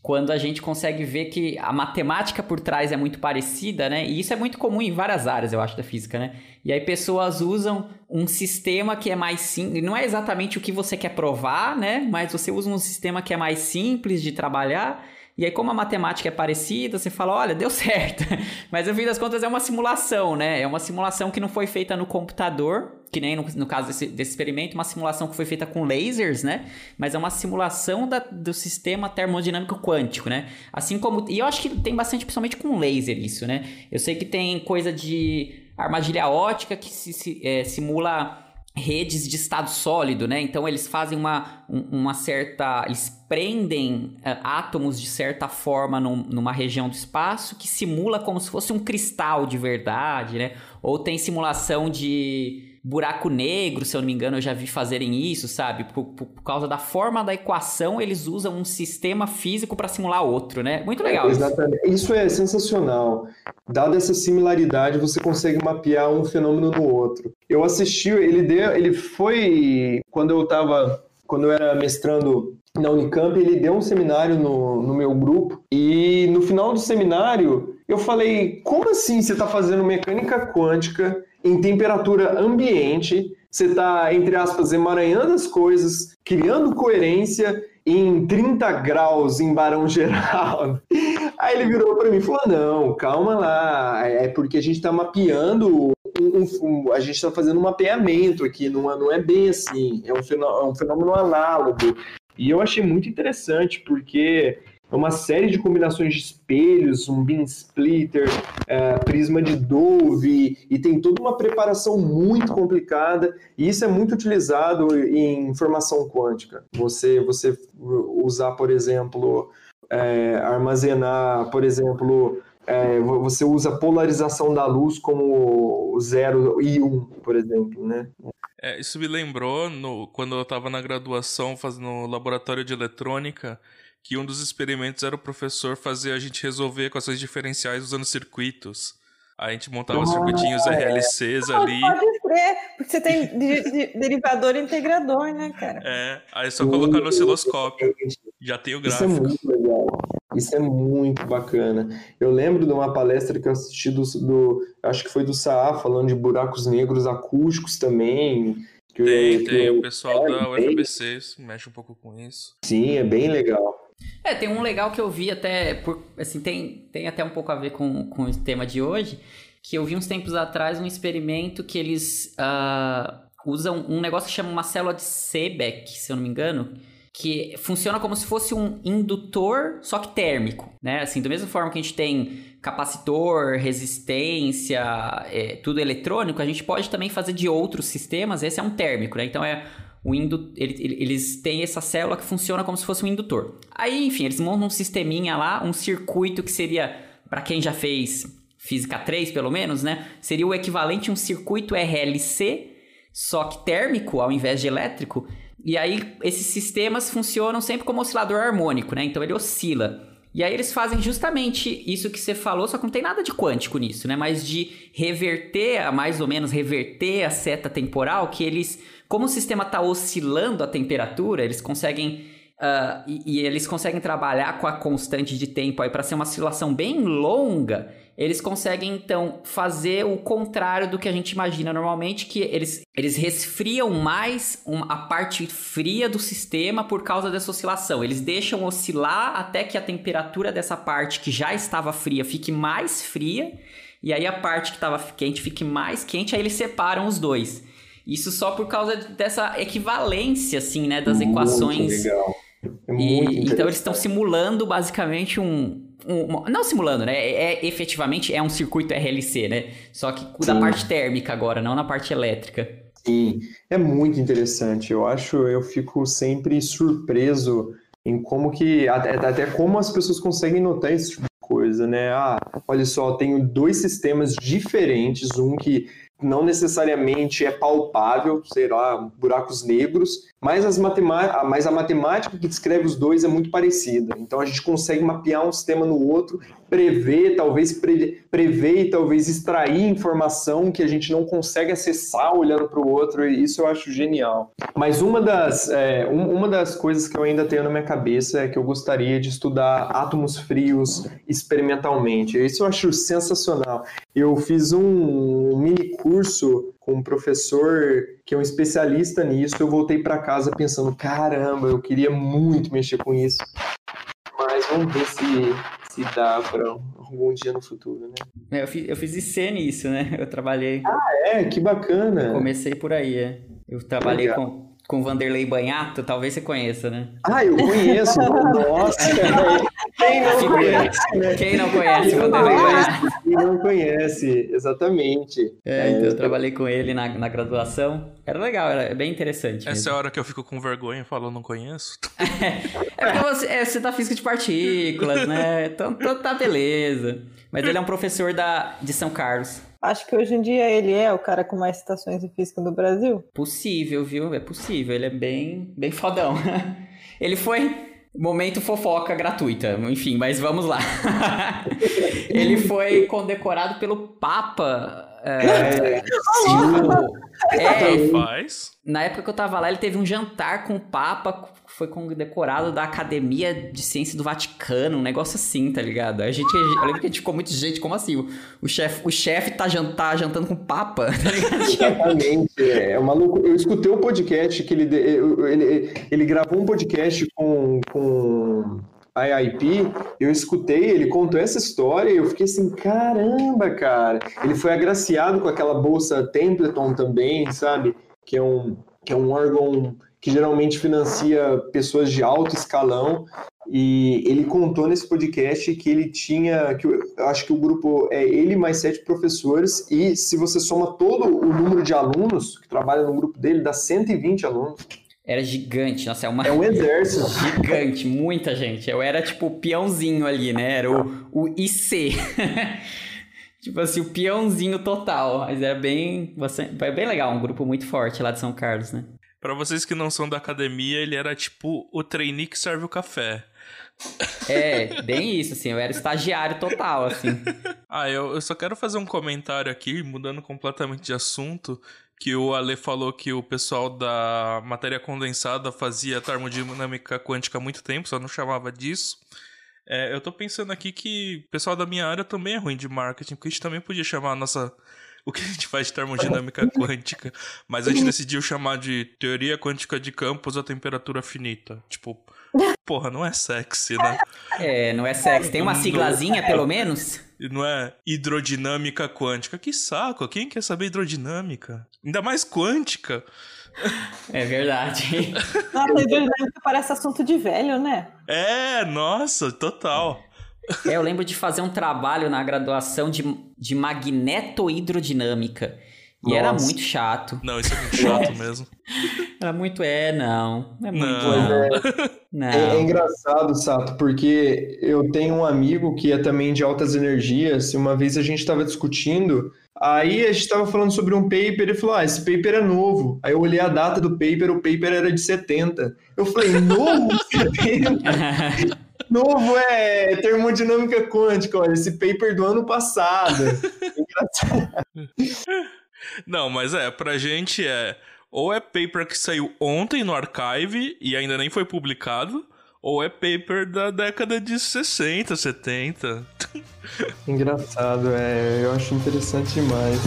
quando a gente consegue ver que a matemática por trás é muito parecida, né? E isso é muito comum em várias áreas, eu acho, da física, né? E aí pessoas usam um sistema que é mais simples, não é exatamente o que você quer provar, né? Mas você usa um sistema que é mais simples de trabalhar e aí, como a matemática é parecida, você fala, olha, deu certo. Mas no fim das contas é uma simulação, né? É uma simulação que não foi feita no computador, que nem no, no caso desse, desse, experimento, uma simulação que foi feita com lasers, né? Mas é uma simulação da, do sistema termodinâmico quântico, né? Assim como. E eu acho que tem bastante, principalmente com laser, isso, né? Eu sei que tem coisa de armadilha ótica que se, se é, simula redes de estado sólido, né? Então eles fazem uma, uma certa. Eles prendem uh, átomos de certa forma num, numa região do espaço que simula como se fosse um cristal de verdade, né? Ou tem simulação de buraco negro, se eu não me engano, eu já vi fazerem isso, sabe? Por, por, por causa da forma da equação, eles usam um sistema físico para simular outro, né? Muito legal. Exatamente. Isso. isso é sensacional. Dada essa similaridade, você consegue mapear um fenômeno no outro. Eu assisti, ele deu, ele foi quando eu estava, quando eu era mestrando na Unicamp, ele deu um seminário no, no meu grupo e no final do seminário eu falei, como assim você está fazendo mecânica quântica em temperatura ambiente, você está, entre aspas, emaranhando as coisas, criando coerência em 30 graus em Barão Geral. Aí ele virou para mim e falou: não, calma lá, é porque a gente está mapeando, um, um, a gente está fazendo um mapeamento aqui, não, é, não é bem assim, é um é um fenômeno análogo. E eu achei muito interessante, porque é uma série de combinações de espelhos, um beam splitter, é, prisma de Dove, e tem toda uma preparação muito complicada, e isso é muito utilizado em informação quântica. Você, você usar, por exemplo, é, armazenar, por exemplo, é, você usa polarização da luz como 0 e 1, um, por exemplo, né? É, isso me lembrou no, quando eu estava na graduação fazendo laboratório de eletrônica, que um dos experimentos era o professor fazer a gente resolver equações diferenciais usando circuitos. Aí a gente montava ah, circuitinhos RLCs não, ali. Pode crer, porque você tem de, de, derivador integrador, né, cara? É, aí é só colocar no osciloscópio. Já tem o gráfico. Isso é muito legal. Isso é muito bacana. Eu lembro de uma palestra que eu assisti do, do acho que foi do Saá, falando de buracos negros acústicos também. Que tem, que tem. O pessoal é, da UFBC mexe um pouco com isso. Sim, é bem legal. É, tem um legal que eu vi até, por, assim, tem, tem até um pouco a ver com, com o tema de hoje, que eu vi uns tempos atrás um experimento que eles uh, usam um negócio que chama uma célula de Seebeck, se eu não me engano, que funciona como se fosse um indutor, só que térmico, né? Assim, da mesma forma que a gente tem capacitor, resistência, é, tudo eletrônico, a gente pode também fazer de outros sistemas, esse é um térmico, né? Então é o indu ele, eles têm essa célula que funciona como se fosse um indutor. Aí, enfim, eles montam um sisteminha lá, um circuito que seria, para quem já fez física 3 pelo menos, né? Seria o equivalente a um circuito RLC, só que térmico ao invés de elétrico. E aí esses sistemas funcionam sempre como oscilador harmônico, né? Então ele oscila. E aí eles fazem justamente isso que você falou, só que não tem nada de quântico nisso, né? Mas de reverter, mais ou menos reverter a seta temporal, que eles, como o sistema está oscilando a temperatura, eles conseguem Uh, e, e, eles conseguem trabalhar com a constante de tempo aí para ser uma oscilação bem longa, eles conseguem então fazer o contrário do que a gente imagina normalmente, que eles, eles resfriam mais uma, a parte fria do sistema por causa dessa oscilação. Eles deixam oscilar até que a temperatura dessa parte que já estava fria fique mais fria, e aí a parte que estava quente fique mais quente, aí eles separam os dois. Isso só por causa dessa equivalência, assim, né, das Muito equações. legal. É muito E, então eles estão simulando basicamente um, um- Não simulando, né? É, é- efetivamente é um circuito RLC, né? Só que da Sim. parte térmica agora, não na parte elétrica. Sim, é muito interessante. Eu acho, eu fico sempre surpreso em como que, até, até como as pessoas conseguem notar esse tipo de coisa, né? Ah, olha só, tenho dois sistemas diferentes, um que não necessariamente é palpável, sei lá, buracos negros, mas, as matema- mas a matemática que descreve os dois é muito parecida. Então a gente consegue mapear um sistema no outro, prever, talvez pre- prever e talvez extrair informação que a gente não consegue acessar olhando para o outro, e isso eu acho genial. Mas uma das, é, um- uma das coisas que eu ainda tenho na minha cabeça é que eu gostaria de estudar átomos frios experimentalmente. Isso eu acho sensacional. Eu fiz um mini curso com um professor que é um especialista nisso. Eu voltei para casa pensando, caramba, eu queria muito mexer com isso. Mas vamos ver se, se dá para algum dia no futuro, né? Eu fiz, eu fiz IC nisso, né? Eu trabalhei. É, que bacana. Comecei por aí, é. Eu trabalhei Legal. com, com Vanderlei Banhato, talvez você conheça, né? Ah, eu conheço. Nossa, quem não conhece, né? Quem não conhece Quem não Vanderlei Banhato? conhece, quem não conhece, exatamente. É, então eu trabalhei com ele na, na graduação. Era legal, era bem interessante. Essa mesmo. é a hora que eu fico com vergonha e falo, não conheço. É porque você, é, você tá física de partículas, né? Então, então tá beleza. Mas ele é um professor da, de São Carlos. Acho que hoje em dia ele é o cara com mais citações em física do Brasil. Possível, viu? É possível. Ele é bem, bem fodão. Ele foi. Momento fofoca gratuita, enfim, mas vamos lá. ele foi condecorado pelo Papa. É, tipo, é, Faz. na época que eu tava lá, ele teve um jantar com o Papa, foi condecorado da Academia de Ciência do Vaticano, um negócio assim, tá ligado? A gente, eu lembro que a gente ficou muito gente, como assim? O, o chefe o chefe tá, jan- tá jantando com o Papa, tá ligado? Exatamente. É uma loucura. Eu escutei o podcast que ele, ele, ele gravou um podcast com, com IIP, eu escutei, ele contou essa história e eu fiquei assim, caramba, cara. Ele foi agraciado com aquela bolsa Templeton também, sabe? Que é um, que é um órgão que geralmente financia pessoas de alto escalão. E ele contou nesse podcast que ele tinha, que eu eu acho que o grupo é ele mais sete professores, e se você soma todo o número de alunos que trabalham no grupo dele, dá 120 alunos. Era gigante, nossa, é uma... É um exército. Gigante, muita gente. Eu era tipo o peãozinho ali, né? Era o, o IC. tipo assim, o peãozinho total. Mas era bem, bastante, é bem legal, um grupo muito forte lá de São Carlos, né? Pra vocês que não são da academia, ele era tipo o trainee que serve o café. É, bem isso, assim. Eu era estagiário total, assim. Ah, eu, eu só quero fazer um comentário aqui, mudando completamente de assunto, que o Ale falou que o pessoal da matéria condensada fazia termodinâmica quântica há muito tempo, só não chamava disso. É, eu tô pensando aqui que o pessoal da minha área também é ruim de marketing, porque a gente também podia chamar a nossa. O que a gente faz de termodinâmica quântica, mas a gente decidiu chamar de teoria quântica de campos a temperatura finita. Tipo, porra, não é sexy, né? É, não é sexy. Tem uma siglazinha, pelo menos? Não é hidrodinâmica quântica. Que saco, quem quer saber hidrodinâmica? Ainda mais quântica. É verdade. Nossa, hidrodinâmica parece assunto de velho, né? É, nossa, total. É, eu lembro de fazer um trabalho na graduação de, de magnetohidrodinâmica. E era muito chato. Não, isso é muito chato mesmo. Era muito, é, não. É muito, Não. não. É, Não. é engraçado, Sato, porque eu tenho um amigo que é também de altas energias, e uma vez a gente estava discutindo, aí a gente estava falando sobre um paper, ele falou, ah, esse paper é novo. Aí eu olhei a data do paper, o paper era de 70. Eu falei, novo? 70? novo é termodinâmica quântica, olha, esse paper do ano passado. Não, mas é, pra gente é. Ou é paper que saiu ontem no archive e ainda nem foi publicado, ou é paper da década de 60, 70. Engraçado, é, eu acho interessante demais.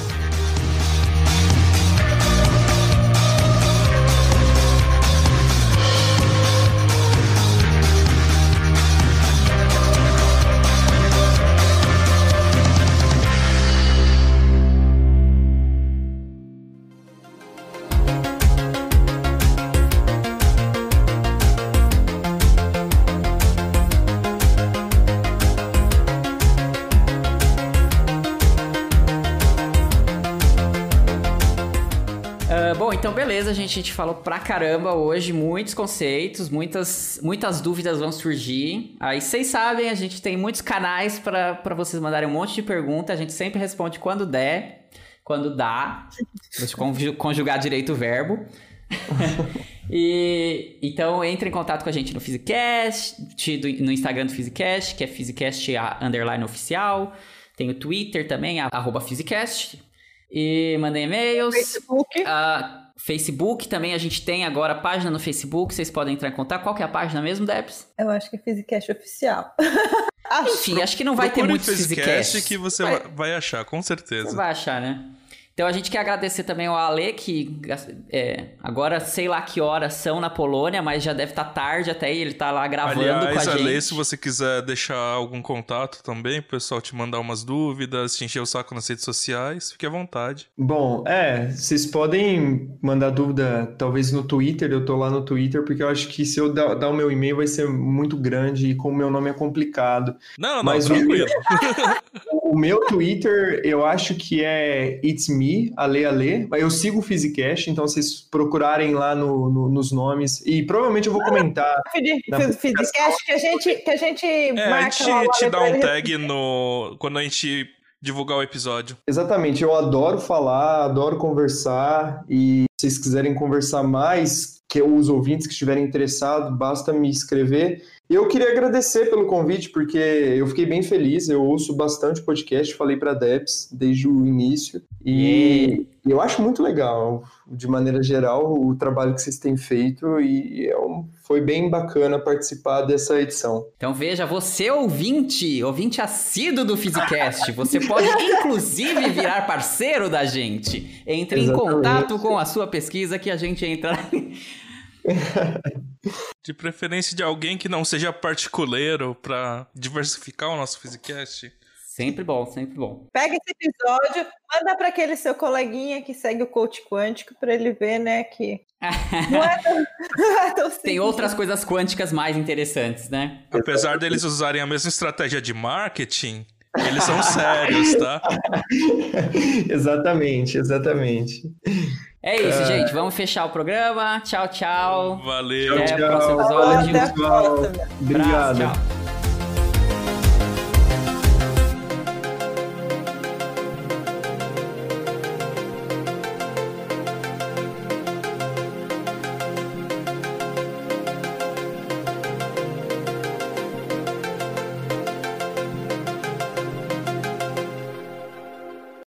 Gente. A gente falou pra caramba hoje, muitos conceitos, muitas, muitas dúvidas vão surgir. Aí vocês sabem, a gente tem muitos canais para vocês mandarem um monte de perguntas. A gente sempre responde quando der, quando dá. Deixa conjugar direito o verbo. e então entre em contato com a gente no Physicast, no Instagram do Physicast, que é Physicast underline oficial. Tem o Twitter também, arroba Physicast. E mandem e-mails. Facebook. Uh, Facebook também a gente tem agora a página no Facebook, vocês podem entrar em contato. Qual que é a página mesmo, Debs? Eu acho que é Physicast oficial. Enfim, acho que não vai ter muito Physicast. que você vai... vai achar, com certeza. Você vai achar, né? Então a gente quer agradecer também ao Ale, que é, agora sei lá que horas são na Polônia, mas já deve estar tá tarde até ele tá lá gravando Aliás, com a Ale, gente. se você quiser deixar algum contato também, o pessoal te mandar umas dúvidas, te encher o saco nas redes sociais, fique à vontade. Bom, é, vocês podem mandar dúvida talvez no Twitter, eu tô lá no Twitter, porque eu acho que se eu dar, dar o meu e-mail vai ser muito grande e como o meu nome é complicado. Não, não, mas tranquilo. O, o meu Twitter, eu acho que é It's Me, a Ale Ale. Eu sigo o Physicast, então vocês procurarem lá no, no, nos nomes. E provavelmente eu vou comentar. Physicast que a gente, que a gente é, marca. A gente te dá um tag no. Quando a gente divulgar o episódio. Exatamente, eu adoro falar, adoro conversar e se vocês quiserem conversar mais, que os ouvintes que estiverem interessados, basta me escrever. Eu queria agradecer pelo convite, porque eu fiquei bem feliz. Eu ouço bastante podcast, falei para Debs desde o início. E eu acho muito legal, de maneira geral, o trabalho que vocês têm feito. E é um, foi bem bacana participar dessa edição. Então veja, você ouvinte, ouvinte assíduo do Physicast, você pode inclusive virar parceiro da gente. Entre Exatamente. em contato com a sua pesquisa que a gente entra. De preferência de alguém que não seja particuleiro para diversificar o nosso Physicast. Sempre bom, sempre bom. Pega esse episódio, manda para aquele seu coleguinha que segue o coach quântico para ele ver, né, que não é tão, não é tão Tem outras coisas quânticas mais interessantes, né? Apesar deles usarem a mesma estratégia de marketing, eles são sérios, tá? exatamente, exatamente. É isso, é... gente. Vamos fechar o programa. Tchau, tchau. Valeu. Até tchau, o próximo episódio. Até a próxima. Obrigado. tchau.